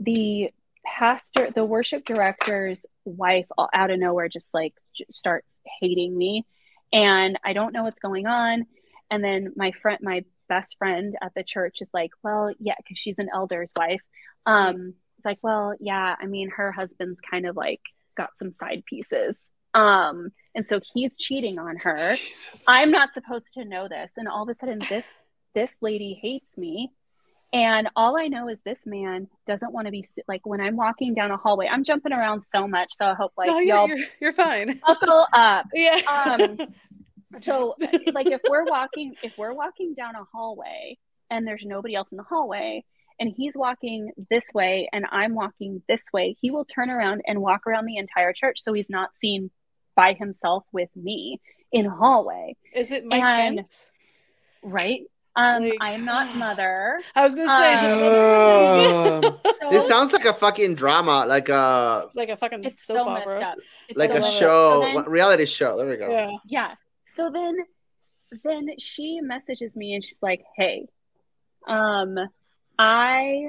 the pastor the worship director's wife all- out of nowhere just like j- starts hating me and I don't know what's going on and then my friend my best friend at the church is like well yeah cuz she's an elder's wife um it's like well yeah I mean her husband's kind of like got some side pieces um and so he's cheating on her Jesus. I'm not supposed to know this. And all of a sudden this this lady hates me. And all I know is this man doesn't want to be like when I'm walking down a hallway. I'm jumping around so much, so I hope like no, y'all you're, you're you're fine. buckle up. [laughs] Yeah. Um, [laughs] So like if we're walking if we're walking down a hallway and there's nobody else in the hallway and he's walking this way and I'm walking this way, he will turn around and walk around the entire church so he's not seen by himself with me in hallway, Is it Mike and- Pence? right? Um, Like- I am not [sighs] mother. I was gonna say. Um, [laughs] [laughs] So this sounds like a fucking drama, like a like a fucking it's soap so messed opera. up. It's like so a messed show, So then- reality show. There we go. Yeah. yeah so then then she messages me and she's like hey um i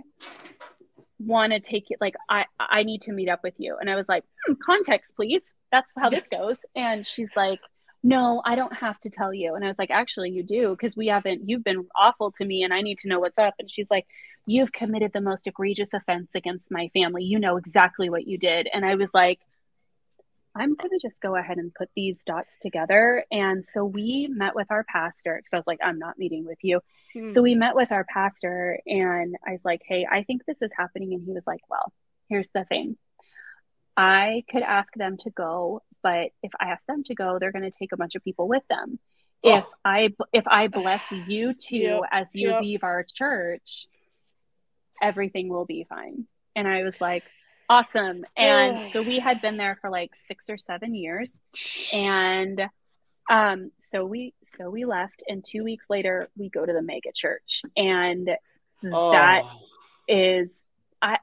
want to take it like i i need to meet up with you and i was like hmm, context please that's how this goes and she's like no i don't have to tell you and i was like actually you do because we haven't you've been awful to me and i need to know what's up and she's like you've committed the most egregious offense against my family you know exactly what you did and i was like I'm going to just go ahead and put these dots together. And so we met with our pastor because I was like, I'm not meeting with you. Hmm. So we met with our pastor and I was like, hey, I think this is happening. And he was like, well, here's the thing I could ask them to go, but if I ask them to go, they're going to take a bunch of people with them. If Oh. I if I bless you two Yep, as you yep. leave our church, everything will be fine. And I was like, awesome. And so we had been there for like six or seven years and um so we so we left and two weeks later we go to the mega church and Oh. that is i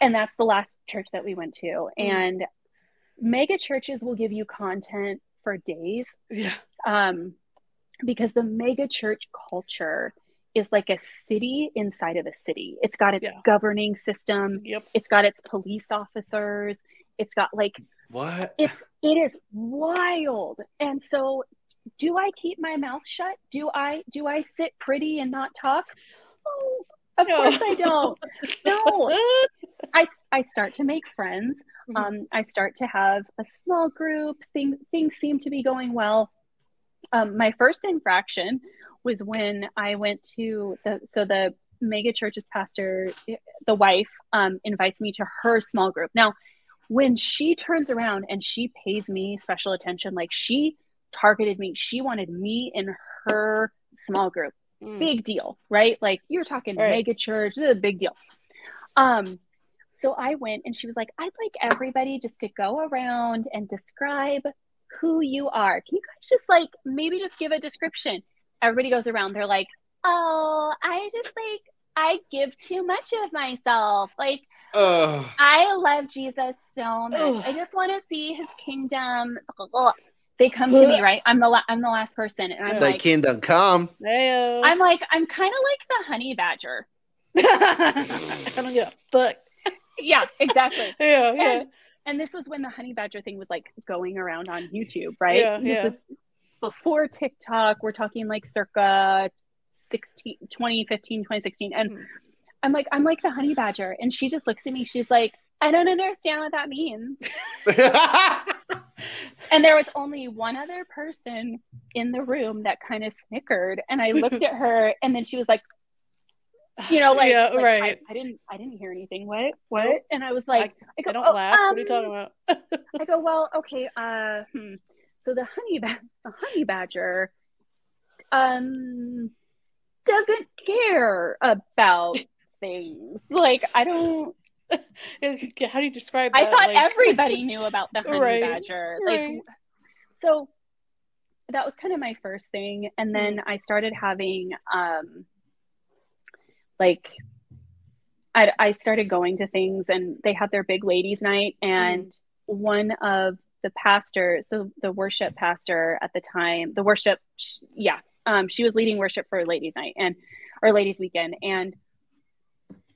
and that's the last church that we went to. And mega churches will give you content for days. Yeah. um because the mega church culture is like a city inside of a city. It's got its Yeah. governing system. Yep. it's got its police officers. It's got like What? it's it is wild. And so do i keep my mouth shut? Do i do i sit pretty and not talk? Oh of No. course i don't. No [laughs] I, I start to make friends. Mhm. um, i start to have a small group. Thing, things seem to be going well. Um, my first infraction was when i went to the so the mega church's pastor the wife um, invites me to her small group. Now when she turns around and she pays me special attention like she targeted me. She wanted me in her small group. Mm. big deal right? Like you're talking Right. mega church this is a big deal. Um so i went and she was like i'd like everybody just to go around and describe who you are can you guys just like maybe just give a description everybody goes around they're like oh i just like I give too much of myself. Like Ugh. I love Jesus so much. Ugh. I just want to see his kingdom. They come to me, right? I'm the la- I'm the last person, and I'm Thy like, kingdom come. Heyo. I'm like, I'm kind of like the honey badger. [laughs] I don't give a fuck. Yeah, exactly. [laughs] Yeah, yeah. and, and this was when the honey badger thing was like going around on YouTube, right? Yeah, this yeah. is before TikTok. We're talking like circa 16, 2015, 2016. And Mhm. I'm like, I'm like the honey badger. And she just looks at me. She's like, I don't understand what that means. [laughs] And there was only one other person in the room that kind of snickered. And I looked at her and then she was like, you know, like, Yeah, like, right. I, I didn't, I didn't hear anything. What, what? And I was like, I, go, I don't "Oh, laugh. what are you um, talking about? I go, well, okay, uh, hmm. so the honey, ba- the honey badger, um, doesn't care about [laughs] things. Like, I don't. [laughs] How do you describe I thought Like- [laughs] everybody knew about the honey Right, badger. Like, right. so that was kind of my first thing, and then Mm-hmm. I started having, um, like. I, I started going to things and they had their big ladies night and one of the pastors so the worship pastor at the time the worship yeah um, she was leading worship for ladies night and or ladies weekend and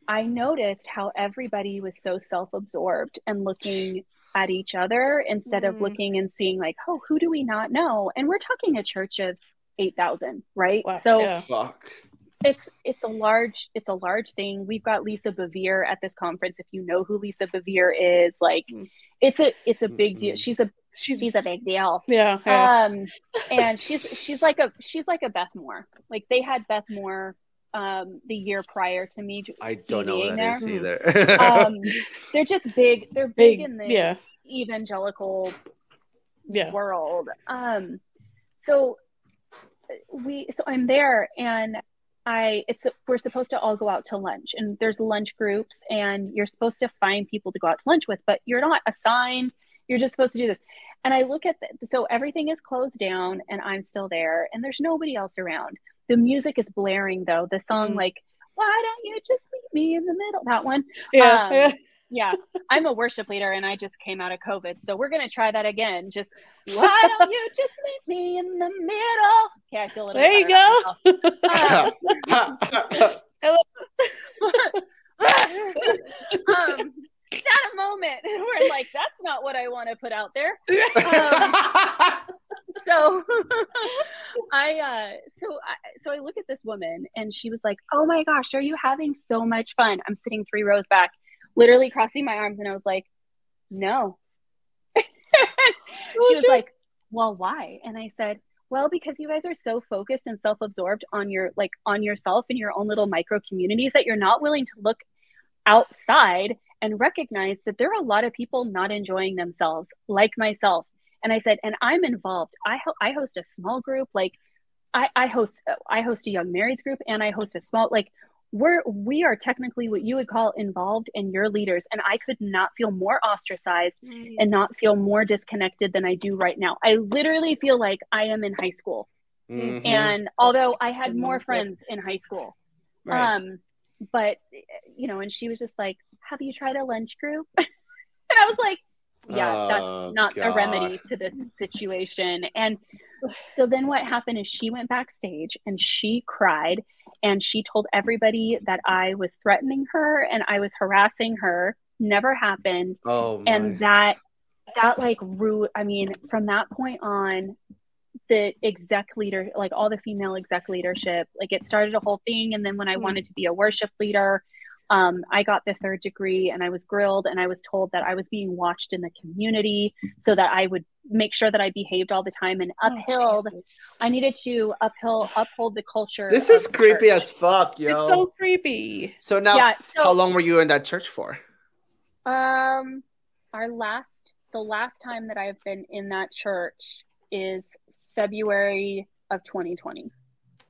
i noticed how everybody was so self-absorbed and looking at each other instead of Mm. looking and seeing like oh who do we not know and we're talking a church of 8000 right Wow, so yeah. Fuck. it's it's a large it's a large thing we've got lisa bevere at this conference if you know who lisa bevere is like Mm. it's a it's a big deal she's a she's she's a big deal yeah, yeah. um and [laughs] she's she's like a she's like a beth moore like they had beth moore um the year prior to me I don't know what being that is there. either. [laughs] um they're just big they're big, big. in the Yeah, evangelical yeah. world. Um, so we, so I'm there, and I, it's we're supposed to all go out to lunch, and there's lunch groups, and you're supposed to find people to go out to lunch with, but you're not assigned. You're just supposed to do this. And I look at the, so everything is closed down, and I'm still there, and there's nobody else around. The music is blaring though. The song Mm. like, "Why don't you just leave me in the middle?" That one Yeah, Um, yeah. [laughs] yeah i'm a worship leader and i just came out of covid so we're gonna try that again. Just [laughs] why don't you just meet me in the middle? Okay i feel a little There you go. myself. [laughs] um, [laughs] not a moment where like that's not what i want to put out there. So i uh so I, so i look at this woman and she was like oh my gosh are you having so much fun? I'm sitting three rows back literally crossing my arms and i was like no. [laughs] She was like well why? And i said well because you guys are so focused and self-absorbed on your like on yourself and your own little micro communities that you're not willing to look outside and recognize that there are a lot of people not enjoying themselves like myself. And i said and i'm involved. I ho- i host a small group like i i host i host a young marrieds group and i host a small like we're we are technically what you would call involved in your leaders and i could not feel more ostracized and not feel more disconnected than i do right now. I literally feel like i am in high school. Mhm. and although i had more friends in high school Right. um but you know and she was just like have you tried a lunch group? [laughs] And i was like yeah Oh, that's not a remedy to this situation. And so then what happened is she went backstage and she cried and she told everybody that i was threatening her and i was harassing her never happened oh my. and that that like ru i mean from that point on the exec leader like all the female exec leadership like it started a whole thing and then when i Mm. wanted to be a worship leader um, i got the third degree and i was grilled and i was told that i was being watched in the community so that i would make sure that i behaved all the time and Oh, upheld Jesus. i needed to uphill uphold the culture this is creepy church. as fuck, yo. It's so creepy. So now, yeah so how long were you in that church for? Um, our last, the last time that I've been in that church is February of 2020,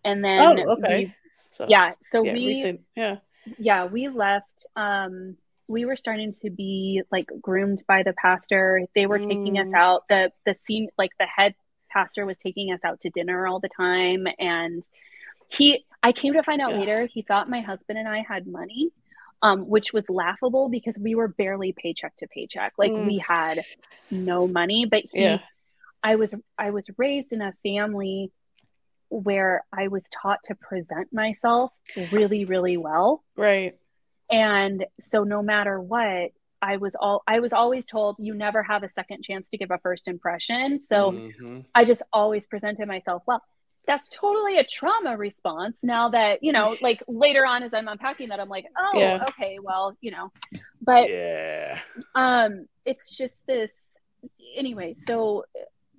and then Oh, okay. we, So yeah, so yeah, we, recent. Yeah. Yeah, we left. Um, we were starting to be like groomed by the pastor. They were taking us Mm. out. the The scene, like the head pastor, was taking us out to dinner all the time, and he. I came to find out Yeah. later he thought my husband and I had money, um, which was laughable because we were barely paycheck to paycheck. Like Mm. we had no money, but he Yeah. I was I was raised in a family where I was taught to present myself really, really well. Right. And so no matter what, I was all I was always told you never have a second chance to give a first impression. So Mhm. I just always presented myself well. That's totally a trauma response. Now that, you know, [laughs] like later on as I'm unpacking that, I'm like, oh, Yeah. okay, well, you know. But yeah. um it's just this anyway so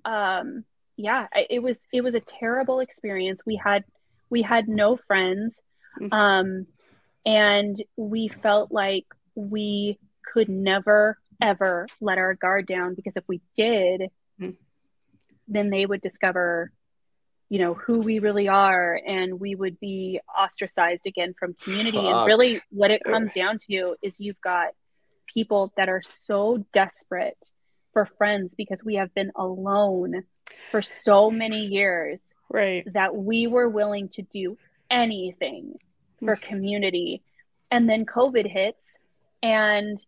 um yeah it was it was a terrible experience we had we had no friends Mhm. um and we felt like we could never ever let our guard down because if we did Mhm. then they would discover you know who we really are and we would be ostracized again from community Fuck. and really what it comes down to is you've got people that are so desperate for friends because we have been alone for so many years Right. that we were willing to do anything for mm-hmm. community. And then COVID hits, and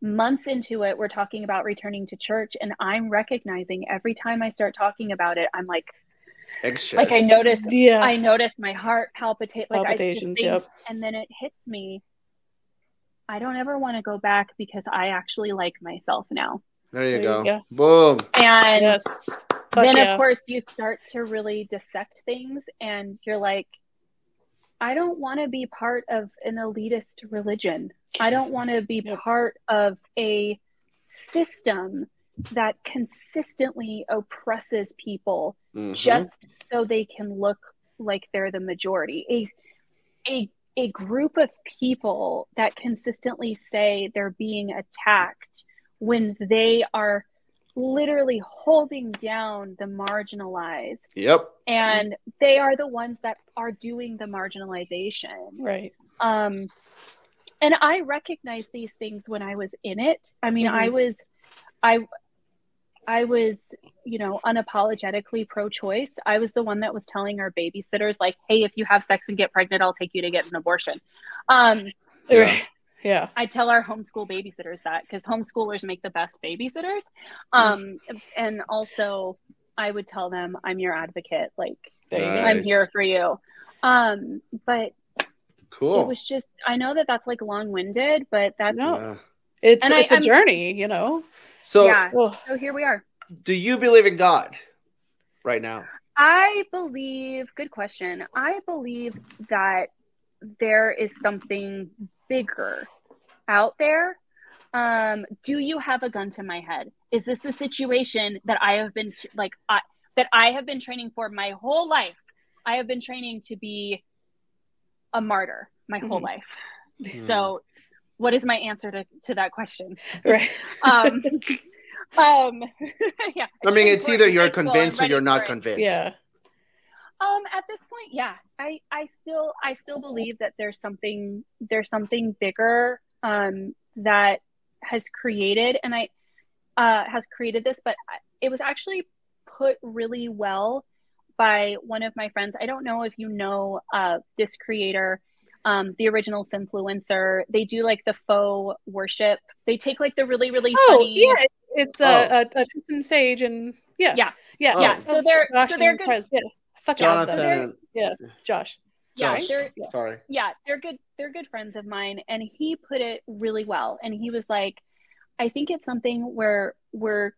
months into it, we're talking about returning to church. And I'm recognizing every time I start talking about it, I'm like, Anxious. like I noticed, Yeah. I noticed my heart palpitate, like I just Palpitations, think, yep. and then it hits me. I don't ever want to go back because I actually like myself now. There you There you go. go. Boom. And yes. Fuck then yeah. of course you start to really dissect things and you're like i don't want to be part of an elitist religion i don't want to be part of a system that consistently oppresses people Mhm. just so they can look like they're the majority a a a group of people that consistently say they're being attacked when they are literally holding down the marginalized. Yep. and they are the ones that are doing the marginalization. Right. um and i recognized these things when i was in it. I mean i was i i was you know unapologetically pro-choice. I was the one that was telling our babysitters like hey if you have sex and get pregnant i'll take you to get an abortion. Um Yeah. Right. Yeah. I tell our homeschool babysitters that because homeschoolers make the best babysitters. Um, and also, I would tell them, I'm your advocate. Like, There you go. Nice. I'm here for you. Um, but cool. it was just, I know that that's like long winded, but that's, No. Yeah. It's And it's a I'm- journey, you know. So, yeah. Oh. So here we are. do you believe in God right now? I believe, good question. I believe that there is something bigger out there. Um, do you have a gun to my head? Is this a situation that I have been like I, that I have been training for my whole life? I have been training to be a martyr my whole Mhm. life. Mhm. So, what is my answer to, to that question? Right. Um, [laughs] um, [laughs] yeah. I mean, it's either you're high school, I'm convinced or you're for not it. convinced. yeah. Um, at this point, yeah, I, I still, I still believe that there's something, there's something bigger, um, that has created, and I, uh, has created this, but it was actually put really well by one of my friends. I don't know if you know, uh, this creator, um, the original influencer. They do like the faux worship. They take like the really, really Oh funny. yeah, it's uh, uh, uh Tristan Sage and yeah, Yeah. yeah, Oh. Yeah, so they're- Josh so they're and good- Prez, Yeah, fucking love Jonathan. them. and- Josh. Yeah, Josh. they're Sorry. yeah they're good they're good friends of mine and he put it really well and he was like i think it's something where we're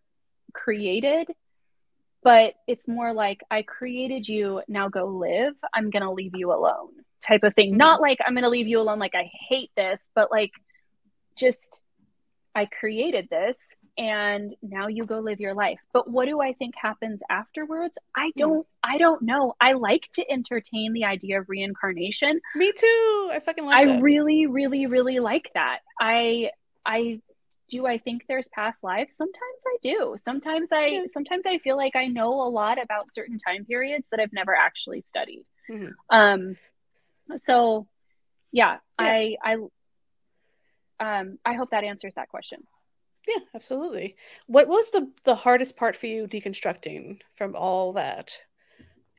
created but it's more like i created you now go live i'm gonna leave you alone type of thing Mhm. not like i'm gonna leave you alone like i hate this but like just i created this and now you go live your life but what do i think happens afterwards i don't i don't know i like to entertain the idea of reincarnation Me too. I fucking love I that. really, really, really like that. I, I, do I think there's past lives? Sometimes I do. Sometimes I, Yeah. sometimes I feel like I know a lot about certain time periods that I've never actually studied. Mhm. Um, so, yeah, Yeah. I, I, um, I hope that answers that question. Yeah, absolutely. What was the the hardest part for you deconstructing from all that?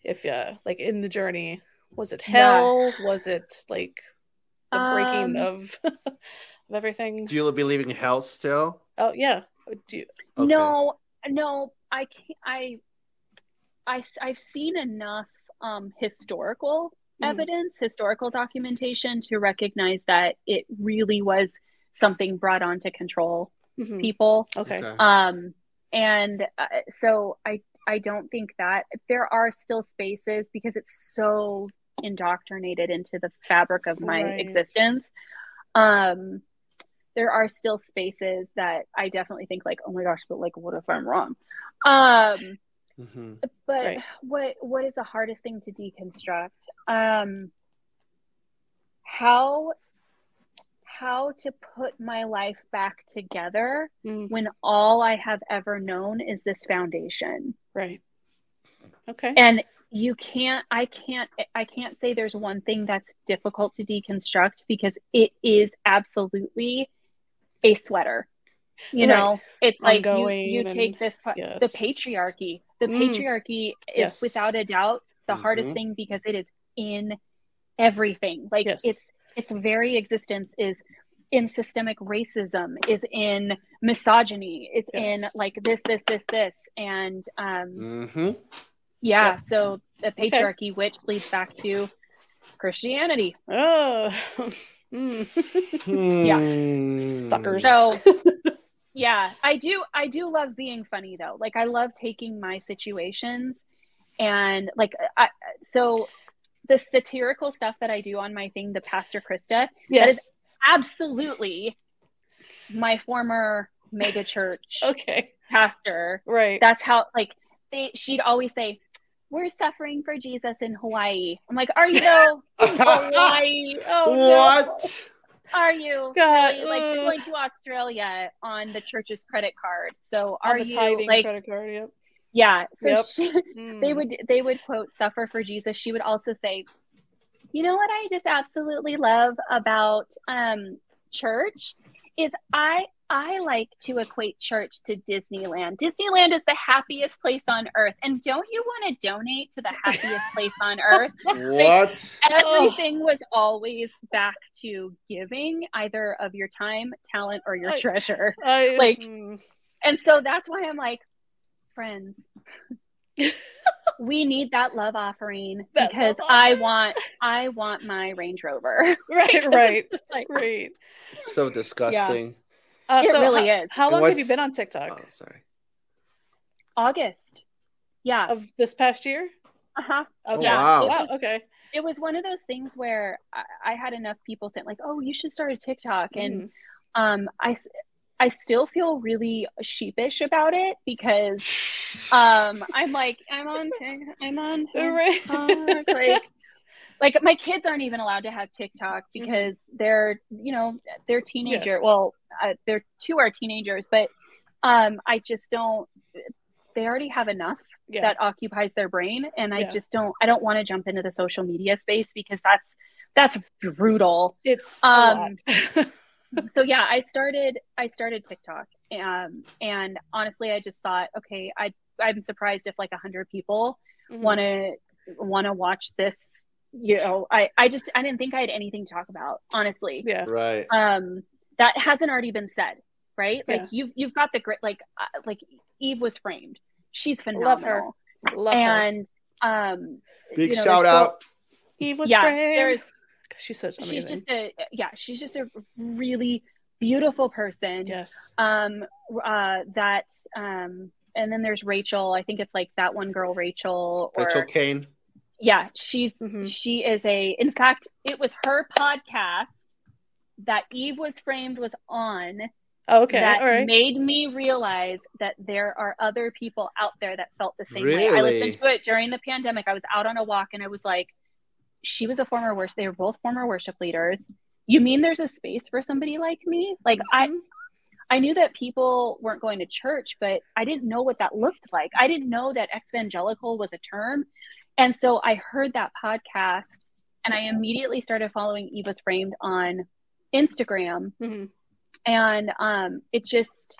If uh like in the journey, Was it Yeah. hell? Was it like the breaking Um, of [laughs] of everything? Do you believe in hell still? oh yeah. Do you, Okay. No, no, I can't. I, I, I've seen enough um, historical Mhm. evidence, historical documentation to recognize that it really was something brought on to control Mhm. people. Okay. Um, and uh, so I, I don't think that there are still spaces because it's so indoctrinated into the fabric of my Right. existence. Um, there are still spaces that I definitely think like, oh my gosh, but like, what if I'm wrong? Um, Mhm. but Right. what what is the hardest thing to deconstruct? Um, how how to put my life back together Mm, when all I have ever known is this foundation. right. Okay. And you can't I can't I can't say there's one thing that's difficult to deconstruct because it is absolutely a sweater. You Right. know, it's like you, you take this pa- the patriarchy. The Mm. patriarchy is Yes. without a doubt the hardest Mhm. thing because it is in everything. Like Yes. its its very existence is in systemic racism, is in misogyny, is in like this, this, this, this, and um, Mhm. yeah. Yep. So the patriarchy, which leads back to Christianity. Oh. [laughs] Mm. Yeah. Fuckers. So [laughs] yeah, I do I do love being funny though. Like I love taking my situations and like I so the satirical stuff that I do on my thing, the Pastor Krista, yes. is- absolutely my former mega church [laughs] okay. pastor. Right. That's how like they she'd always say, We're suffering for Jesus in Hawaii. I'm like, Are you though? [laughs] Hawaii. Oh no. what? Are you? God, Really? Like going to Australia on the church's credit card. So are you tithing like credit card. Yep. Yeah. So Yep. she, Mm. [laughs] they would they would quote suffer for Jesus. She would also say, you know what I just absolutely love about um church is I I like to equate church to Disneyland. Disneyland is the happiest place on earth. And don't you want to donate to the happiest place on [laughs] earth? What? Everything was always back to giving either of your time, talent, or your I- treasure. I, like- mm. And so that's why I'm like, friends, [laughs] we need that love offering That because love I offering. want I want my Range Rover. [laughs] [laughs] right. Right. Like, Right. It's so disgusting. Uh, It so really ho- is. How long have you been on TikTok? Oh, sorry. August. Yeah. Of this past year? Uh-huh. Okay. Yeah, wow. it Wow. was- Okay. It was one of those things where I, I had enough people think like, oh, you should start a TikTok. And Mhm. um I s- I still feel really sheepish about it because [laughs] um I'm like, I'm on I'm on [laughs] TikTok. like like my kids aren't even allowed to have TikTok because they're you know they're teenager. Well, uh, they're two are teenagers, but um, I just don't. They already have enough yeah. that occupies their brain, and I Yeah. just don't. I don't want to jump into the social media space because that's that's brutal. it's um. [laughs] So yeah, I started I started TikTok, um, and honestly, I just thought, okay, I I'm surprised if like a hundred people Mhm. want to want to watch this you know i i just i didn't think i had anything to talk about honestly Yeah. Right. um that hasn't already been said right like you've you've got the great like uh, like eve was framed she's phenomenal. Love her. phenomenal Love her. and um Big you know, shout there's still- out. Eve was yeah framed. there's She's such amazing. she's just a yeah she's just a really beautiful person yes. um uh that um and then there's rachel i think it's like that one girl rachel or Rachel Kane. yeah she's Mhm. she is a in fact it was her podcast that eve was framed was on Oh, okay. that All right. made me realize that there are other people out there that felt the same way i listened to it during the pandemic i was out on a walk and i was like she was a former worship they were both former worship leaders you mean there's a space for somebody like me like i Mhm. I knew that people weren't going to church, but I didn't know what that looked like. I didn't know that evangelical was a term. And so I heard that podcast and I immediately started following Eve was Framed on Instagram. Mhm. And um, it just,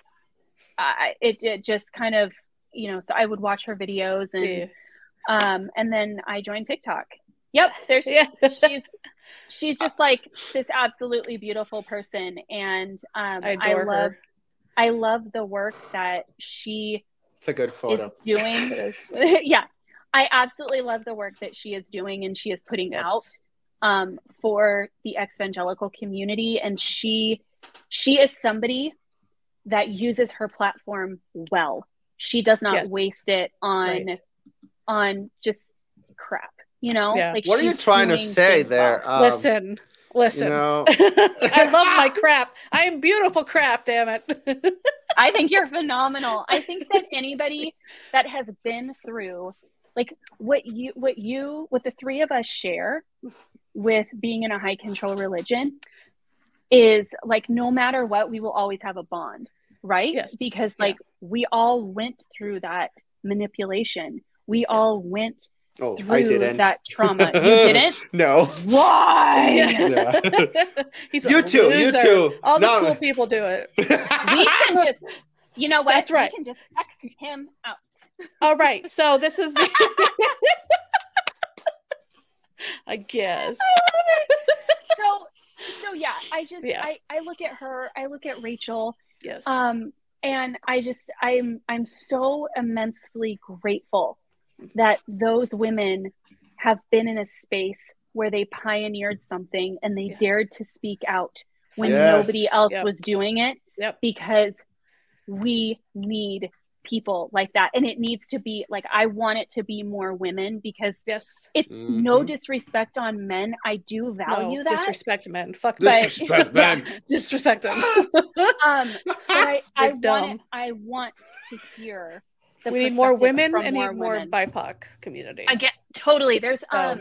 I, it, it just kind of, you know, so I would watch her videos and, Yeah. um, and then I joined TikTok Yep, there's Yeah. she's she's [laughs] just like this absolutely beautiful person, and um, I I, love her. I love the work that she It's a good is photo. doing. [laughs] [laughs] Yeah, I absolutely love the work that she is doing and she is putting Yes. out um, for the evangelical community, and she she is somebody that uses her platform well. She does not Yes. waste it on Right. on just crap. You know, Yeah. like What are you trying to say things there? Um, listen, You listen. know, [laughs] I love my crap. I am beautiful crap, damn it. [laughs] I think you're phenomenal. I think that anybody that has been through like what you what you what the three of us share with being in a high control religion is like no matter what we will always have a bond, right? Yes. Because Yeah. like we all went through that manipulation. We all went oh, through I didn't. that trauma. [laughs] You didn't? no. Why? Yeah. [laughs] He's a You too. You too. All the cool people do it. [laughs] We can just you know what? That's right. We can just X him out. All right. So this is the I guess. so so yeah i just Yeah. I, I look at her i look at rachel Yes. um and i just i'm i'm so immensely grateful that those women have been in a space where they pioneered something and they Yes. dared to speak out when Yes. nobody else Yep. was doing it Yep. because we need people like that and it needs to be like i want it to be more women because yes. it's no Mhm. disrespect on men i do value no, that disrespect men. Fuck but- Disrespect, [laughs] yeah. disrespect them. [laughs] um but i [laughs] i want it, i want to hear the we need more women and more need more women. BIPOC community. I get totally there's So- um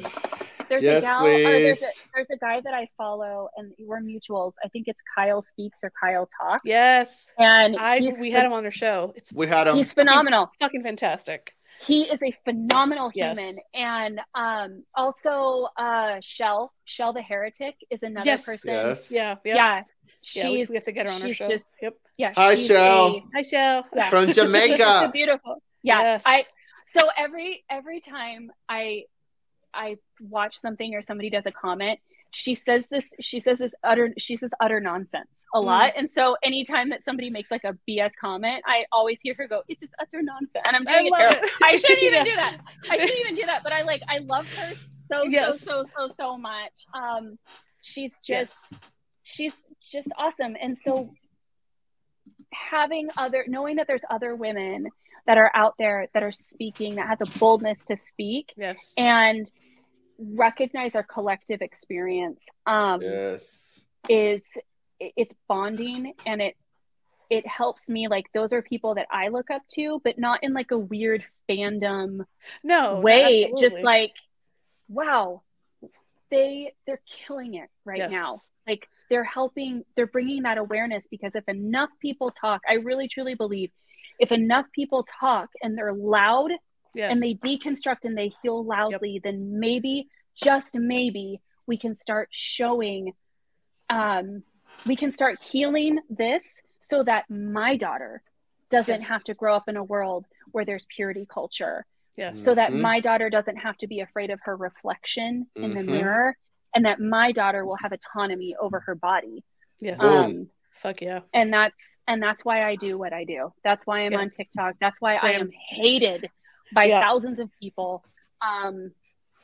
there's Yes, a gal there's a, there's a guy that i follow and we're mutuals i think it's kyle speaks or kyle talks yes. and I we had him on our show. It's We had him. he's phenomenal fucking fantastic. He is a phenomenal Yes. human and um also uh shell shell the heretic is another Yes. person Yes. Yeah. Yep. yeah Yeah, we, she's we have to get her on our show. just yep. yeah Hi, she's Shell. a- Hi, Shell. Yeah. From [laughs] She's just Jamaica. beautiful. Yeah. Yes. I so every every time I I watch something or somebody does a comment, she says this she says this utter she says utter nonsense a Mm. lot. And so anytime that somebody makes like a BS comment, I always hear her go, It's just utter nonsense. And I'm I doing it love terrible. it. I shouldn't even [laughs] Yeah. do that. I shouldn't even do that. But I like I love her so Yes. so so so so much. Um she's just Yes. she's just awesome and so having other knowing that there's other women that are out there that are speaking that have the boldness to speak Yes. and recognize our collective experience um Yes. is it's bonding and it it helps me like those are people that I look up to but not in like a weird fandom No way absolutely. just like wow they they're killing it right Yes. now like they're helping they're bringing that awareness because if enough people talk i really truly believe if enough people talk and they're loud Yes. and they deconstruct and they heal loudly then maybe just maybe we can start showing um we can start healing this so that my daughter doesn't Yes. have to grow up in a world where there's purity culture yes. so that Mhm. my daughter doesn't have to be afraid of her reflection in the Mhm. mirror and that my daughter will have autonomy over her body yes. Um, Fuck yeah. and that's and that's why i do what i do that's why i'm Yeah. on tiktok that's why i am hated by Yeah. thousands of people um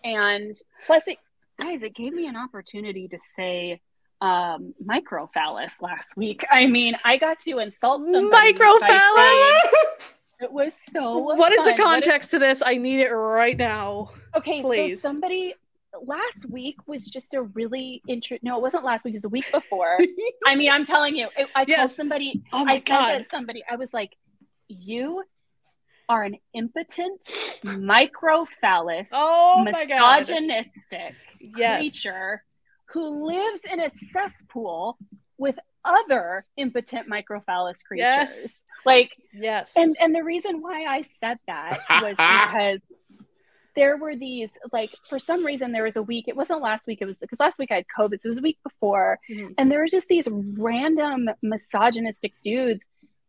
and plus it guys it gave me an opportunity to say um microphallus last week i mean i got to insult somebody by Microphallus? it was so what is the fun. Is- context to this? I need it right now. Okay, Please. so somebody last week was just a really intro. No, it wasn't last week. It was a week before. [laughs] I mean, I'm telling you, it, I told somebody. Oh my I said god. to somebody. I was like, "You are an impotent, microphallus, Oh misogynistic Yes. creature who lives in a cesspool with other impotent microphallus creatures." Yes. Like Yes. and and the reason why I said that was [laughs] because there were these like for some reason there was a week it wasn't last week it was because last week I had COVID so it was a week before Mhm. and there was just these random misogynistic dudes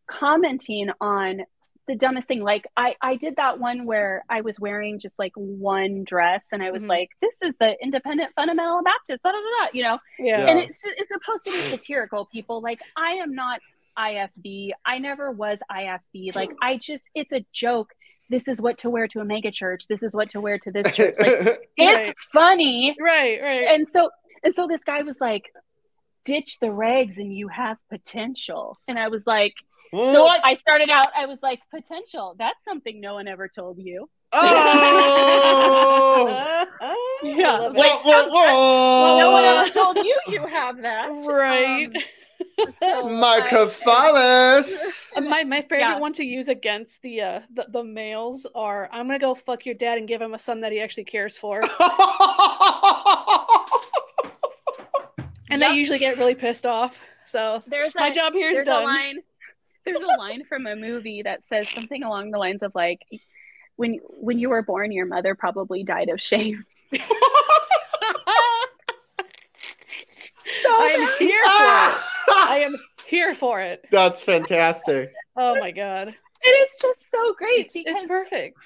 commenting on the dumbest thing. Like I, I did that one where I was wearing just like one dress and I was Mhm. like, this is the independent fundamental Baptist, da, da, da, you know? Yeah. And it's, it's supposed to be satirical people. Like I am not IFB. I never was IFB. Like I just, it's a joke. This is what to wear to a mega church. This is what to wear to this church. Like [laughs] it's Right. funny. Right, right. And so, and so this guy was like, ditch the rags and you have potential. And I was like, so? I started out, I was like, potential. That's something no one ever told you. Oh! [laughs] [laughs] Yeah. I love it. Wait, Whoa, whoa, No one ever told you you have that. [laughs] Right. Um, so Microphallus. My my favorite Yeah. one to use against the uh the, the males are I'm gonna go fuck your dad and give him a son that he actually cares for. And Yep. they usually get really pissed off. So There's a, my job here is done. a line. There's a line from a movie that says something along the lines of like, when when you were born, your mother probably died of shame. [laughs] So I am bad. here for it. I am here for it. That's fantastic. Oh my god. it is just so great It's, because it's perfect.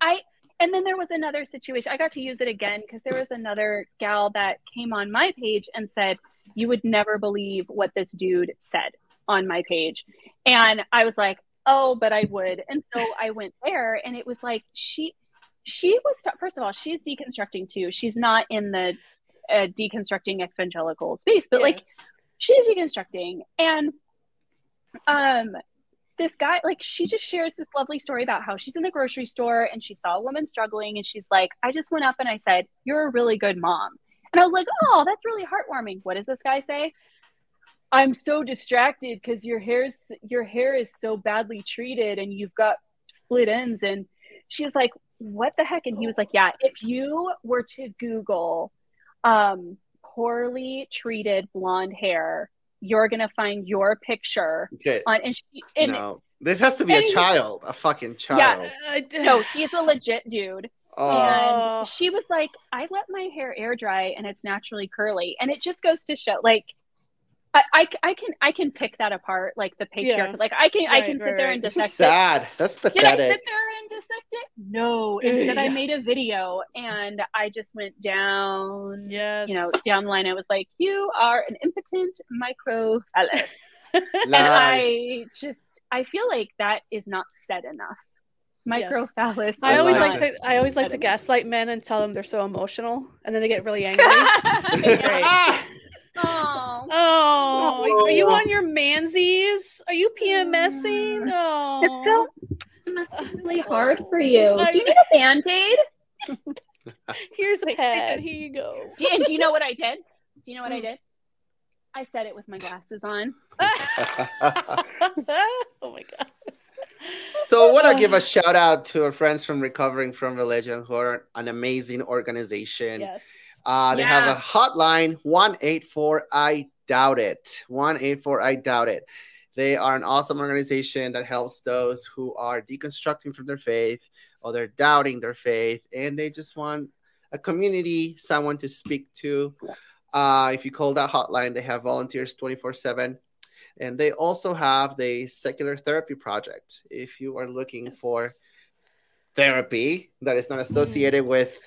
I and then there was another situation. I got to use it again because there was another gal that came on my page and said, "You would never believe what this dude said on my page," and I was like, "Oh, but I would." And so I went there, and it was like she she was first of all she's deconstructing too. She's not in the uh, deconstructing evangelical space, but Yeah. like she's deconstructing and um this guy like she just shares this lovely story about how she's in the grocery store and she saw a woman struggling and she's like i just went up and i said you're a really good mom and i was like oh that's really heartwarming what does this guy say i'm so distracted because your hair's your hair is so badly treated and you've got split ends and she was like what the heck and he was like yeah if you were to google um poorly treated blonde hair you're gonna find your picture Okay. on and she and no. This has to be a child, a fucking child. Yeah. No he's a legit dude. Oh. and she was like i let my hair air dry and it's naturally curly and it just goes to show like I, I, I can I can pick that apart like the patriarchy Yeah. like I can I Right, can sit there right. and this dissect is it sad. That's did I sit there and dissect it? No. Instead, I made a video and I just went down, yes. you know, down the line. I was like, "You are an impotent microphallus," [laughs] and I just, I feel like that is not said enough. Yes. Microphallus. I I always like like to I always like to gaslight men and tell them they're so emotional and then they get really [laughs] angry. [laughs] Ah! Like. Oh, Oh, are you Oh. on your mansies? Are you PMSing? Oh, it's so. It really hard for you. Do you need a band aid? [laughs] Here's a Wait, pad. [laughs] Here you go. Do you, do you know what I did? Do you know what I Mm. did? I said it with my glasses on. [laughs] oh my god. So I want to give a [laughs] shout out to our friends from Recovering from Religion, who are an amazing organization. Yes. Uh, they have a hotline 184 I doubt it. 184 I doubt it. They are an awesome organization that helps those who are deconstructing from their faith or they're doubting their faith and they just want a community, someone to speak to. Uh, if you call that hotline, they have volunteers 24 7. And they also have the Secular Therapy Project. If you are looking for therapy that is not associated mm. with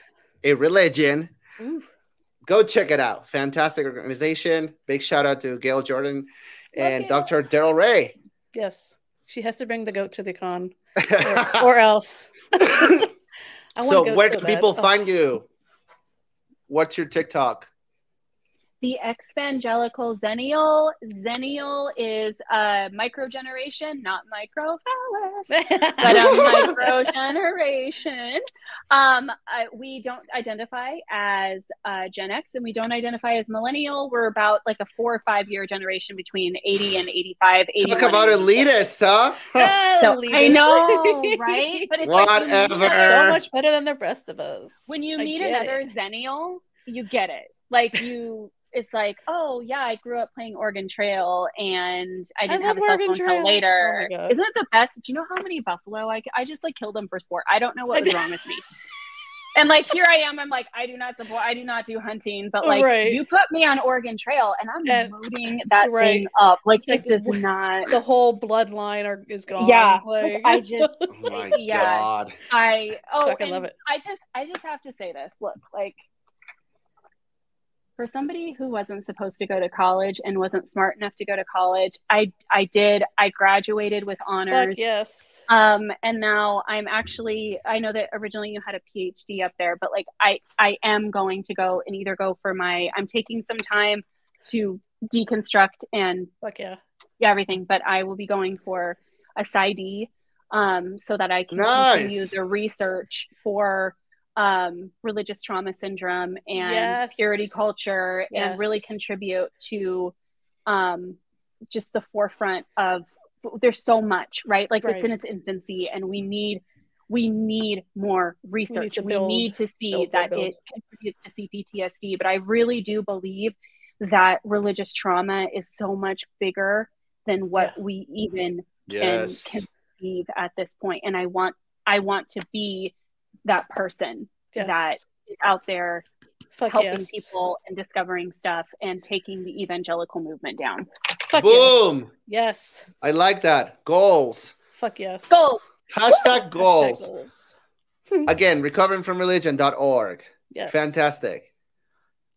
a religion, Ooh. go check it out. Fantastic organization. Big shout out to Gayle Jordan and. Dr. Darrel Ray. Yes. She has to bring the goat to the con [laughs] or, or else. [laughs] So, where so can bad. people Oh. find you? What's your TikTok? The Exvangelical Xennial. Xennial is a micro generation, not microphallus, but a [laughs] micro generation. Um, uh, we don't identify as uh, Gen X and we don't identify as millennial. We're about like a four or five year generation between 80 and 85. Talk 81 about and 86. elitist, huh? So, I know, [laughs] right? But it's like when you meet Whatever. so much better than the rest of us. when you I meet another it. xennial, you get it. Like you, it's like, oh yeah, I grew up playing Oregon Trail, and I didn't have love a cell Oregon phone Trail. until later. Oh. Isn't it the best? Do you know how many buffalo I, I just like killed them for sport? I don't know what was wrong with me. and like here I am, I'm like, I do not support, I do not do hunting, but like Right. you put me on Oregon Trail and I'm And- loading that right. thing up. Like, Like, it does what? not. the whole bloodline are, is gone. Yeah, like, I just, Oh my Yeah. god. I oh, Fucking and love it. I just, I just have to say this. Look, like for somebody who wasn't supposed to go to college and wasn't smart enough to go to college, I, I did. I graduated with fuck honors. yes. um and now i'm actually i know that originally you had a phd up there but like i i am going to go and either go for my i'm taking some time to deconstruct and Fuck yeah. yeah, everything but i will be going for a PsyD um so that i can Nice. continue the research for um religious trauma syndrome and Yes. purity culture and really contribute to um just the forefront of there's so much right like Right. it's in its infancy and we need we need more research to we need to see build, build, that build. it contributes to cptsd but i really do believe that religious trauma is so much bigger than what we even Yes. can conceive at this point and i want i want to be that person Yes. that is out there Fuck helping yes. people and discovering stuff and taking the evangelical movement down Fuck Boom. Yes. yes. I like that. Goals. Fuck yes. go Hashtag Hashtag goals. goals. [laughs] Again, recoveringfromreligion.org. Yes. Fantastic.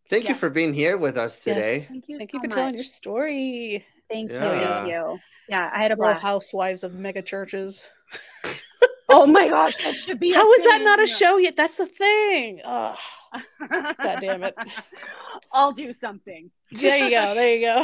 Thank you for being here with us today. Yes. thank you Thank so you for much telling your story. thank you Yeah. thank you yeah i had a Real blast housewives of mega churches. [laughs] oh my gosh that should be a How is that not a show yet? That's the thing. Oh, God damn it. [laughs] i'll do something there you go. There you go.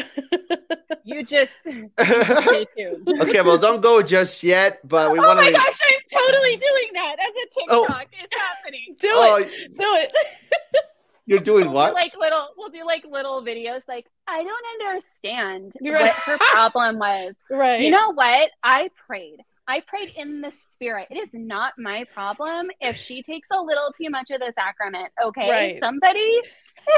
[laughs] you just, [laughs] you just stay tuned okay, well, don't go just yet, but we oh want my to. gosh i'm totally doing that as a Oh. tiktok it's happening Do Oh, it. Do it. Oh, you're doing We'll what? do like little we'll do like little videos like I don't understand You're what her problem was. Right. You know what? I prayed. I prayed in the spirit. It is not my problem if she takes a little too much of the sacrament. Okay. Right. Somebody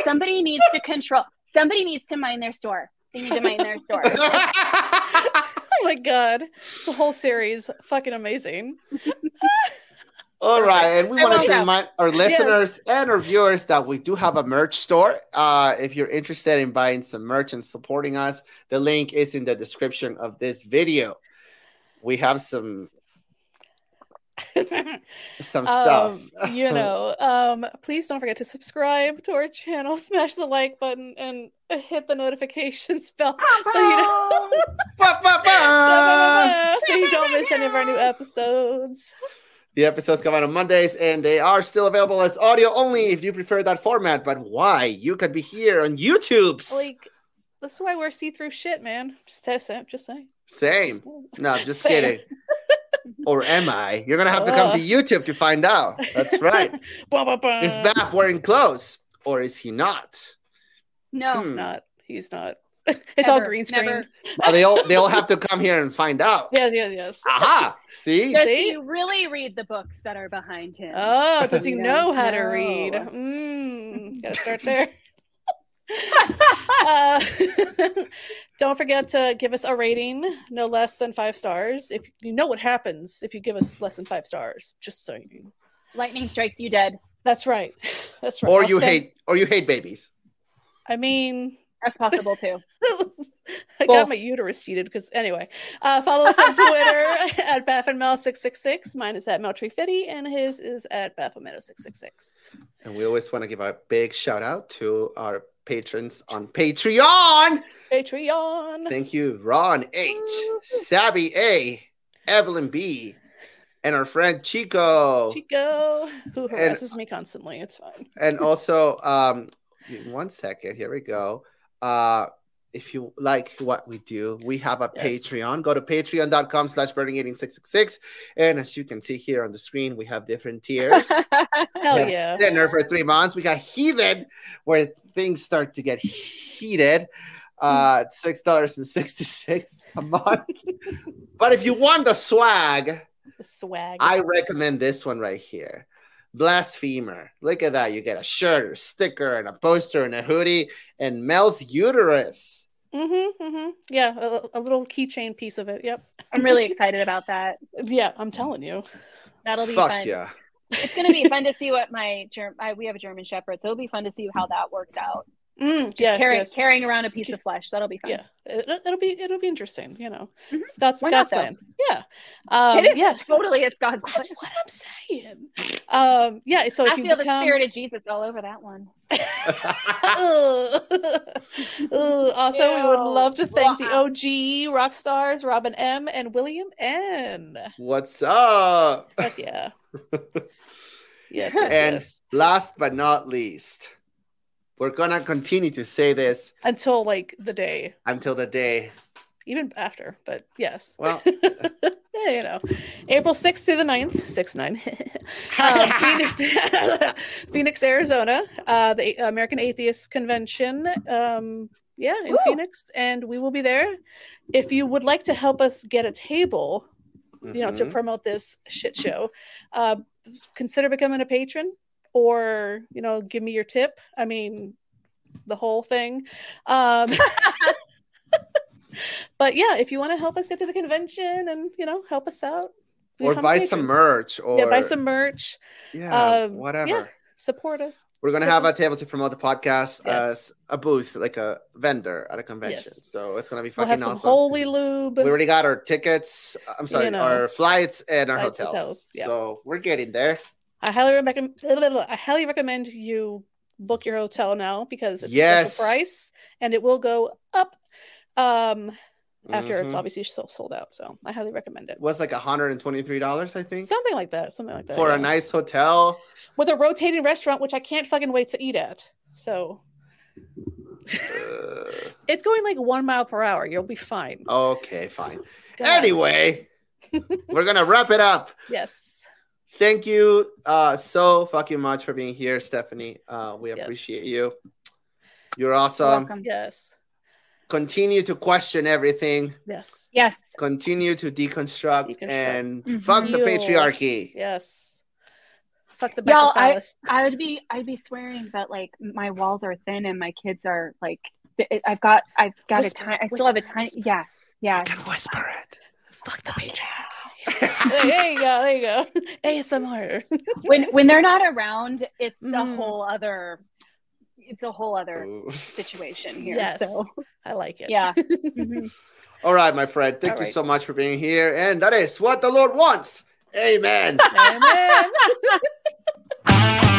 somebody needs to control somebody needs to mind their store. They need to mind their store. [laughs] oh my god. It's a whole series. Fucking amazing. All right, and we I wanted to go. remind our listeners and our viewers that we do have a merch store. Uh, if you're interested in buying some merch and supporting us, the link is in the description of this video. We have some [laughs] some stuff. um, you know, um, please don't forget to subscribe to our channel, [laughs] smash the like button, and hit the notifications [laughs] bell so you don't so you don't miss any of our new episodes. The episodes come out on Mondays, and they are still available as audio only if you prefer that format. But why? You could be here on YouTube. Like, that's why we're see-through shit, man. Just saying, just saying. Same. Just. No, just Same. kidding. [laughs] or am I? You're gonna have to come to YouTube to find out. That's right. [laughs] Is Baph wearing clothes, or is he not? No. He's Hmm. not. He's not. [laughs] It's all green screen. never. Well, they all they all have to come here and find out. Yes, yes, yes. Aha! See, Does See? he really read the books that are behind him? Oh, does he know don't how to read? Mm, gotta start there. [laughs] uh, [laughs] don't forget to give us a rating, no less than five stars. If you know what happens if you give us less than five stars, just so you. Know. Lightning strikes you dead. That's right. [laughs] That's right. or I'll you send- hate or you hate babies. I mean, That's possible too. I Both. got my uterus heated because anyway. Uh, follow us on Twitter at BaffinMel666. Mine is at Meltree50 and his is at Baphometo666. And we always want to give a big shout out to our patrons on Patreon. Patreon. Thank you, Ron H, Sabby A, Evelyn B, and our friend Chico. Chico, who harasses me constantly. It's fine. and also um one second here we go uh if you like what we do we have a Yes. patreon go to patreon.com slash burning eden666 and as you can see here on the screen we have different tiers [laughs] Hell yeah. Sinner for three months we got heathen where things start to get heated uh six dollars and 66 a month but if you want the swag The swag. I recommend this one right here. Blasphemer. Look at that. You get a shirt, a sticker, and a poster, and a hoodie, and Mel's uterus. Mm-hmm, mm-hmm. Yeah, a, a little keychain piece of it. Yep. I'm really excited about that. [laughs] Yeah, I'm telling you. That'll be Fuck fun. yeah. It's going to be fun to see what my German. We have a German Shepherd, so it'll be fun to see how that works out. Mm, yes, Carry, yes. Carrying around a piece of flesh, that'll be fun. Yeah, it, it'll be it'll be interesting. You know, Mhm. Scott's Why Scott's though? plan. Yeah, um, it is yeah. totally it's God's plan. That's what I'm saying. Um, yeah. So if I you feel become, the spirit of Jesus all over that one. [laughs] Ugh. Ugh. [laughs] also, we would love to thank the Wow. OG rock stars Robin M and William N. What's up? Heck yeah. Yes, yes, And yes. last but not least, we're gonna continue to say this Until like the day, until the day. even after, but yes. Well, [laughs] yeah, you know, April 6th to the 9th, 6 9. um, [laughs] Phoenix, [laughs] Phoenix, Arizona, uh, the American Atheist Convention. Um, yeah, in! Phoenix, and we will be there. If you would like to help us get a table, you know, to Mhm. promote this shit show, uh, consider becoming a patron, or you know, give me your tip. I mean, the whole thing. Um, [laughs] but yeah, if you want to help us get to the convention and you know help us out, or buy some merch, or yeah, buy some merch, yeah, um, whatever. yeah. Support us. We're gonna have a table to promote the podcast Yes. as a booth, like a vendor at a convention. Yes. So it's gonna be We'll fucking have some awesome. holy lube. we already got our tickets. I'm sorry, You know. our flights and our Flights, hotels. hotels, yeah. So we're getting there. I highly recommend. I highly recommend you book your hotel now because it's a Yes. special price and it will go up um after it's Mhm. obviously so sold out. So I highly recommend it. was like $123, I think, Something like that. Something like that. for yeah. a nice hotel. with a rotating restaurant, which I can't fucking wait to eat at. So Uh, [laughs] it's going like one mile per hour. You'll be fine. okay, fine. Go. Anyway, [laughs] we're gonna wrap it up. Yes. Thank you uh so fucking much for being here, Stephanie. Uh we Yes. appreciate you. You're You're awesome. welcome. Yes. Continue to question everything. Yes. Yes. Continue to deconstruct, Deconstruct. and Mhm. fuck the patriarchy. Yes. Fuck the Y'all, back phallus. I would be I'd be swearing that like my walls are thin and my kids are like I've got I've got Whisper, a time I still have a time whisper. yeah yeah You can whisper it. Fuck the patriarchy. there you go. [laughs] There you go. ASMR. when when they're not around it's a Mm. whole other it's a whole other Ooh. situation here Yes. so I like it. yeah [laughs] Mhm. All right, my friend. Thank All you right. so much for being here. And that is what the Lord wants. Amen. Amen. [laughs] [laughs]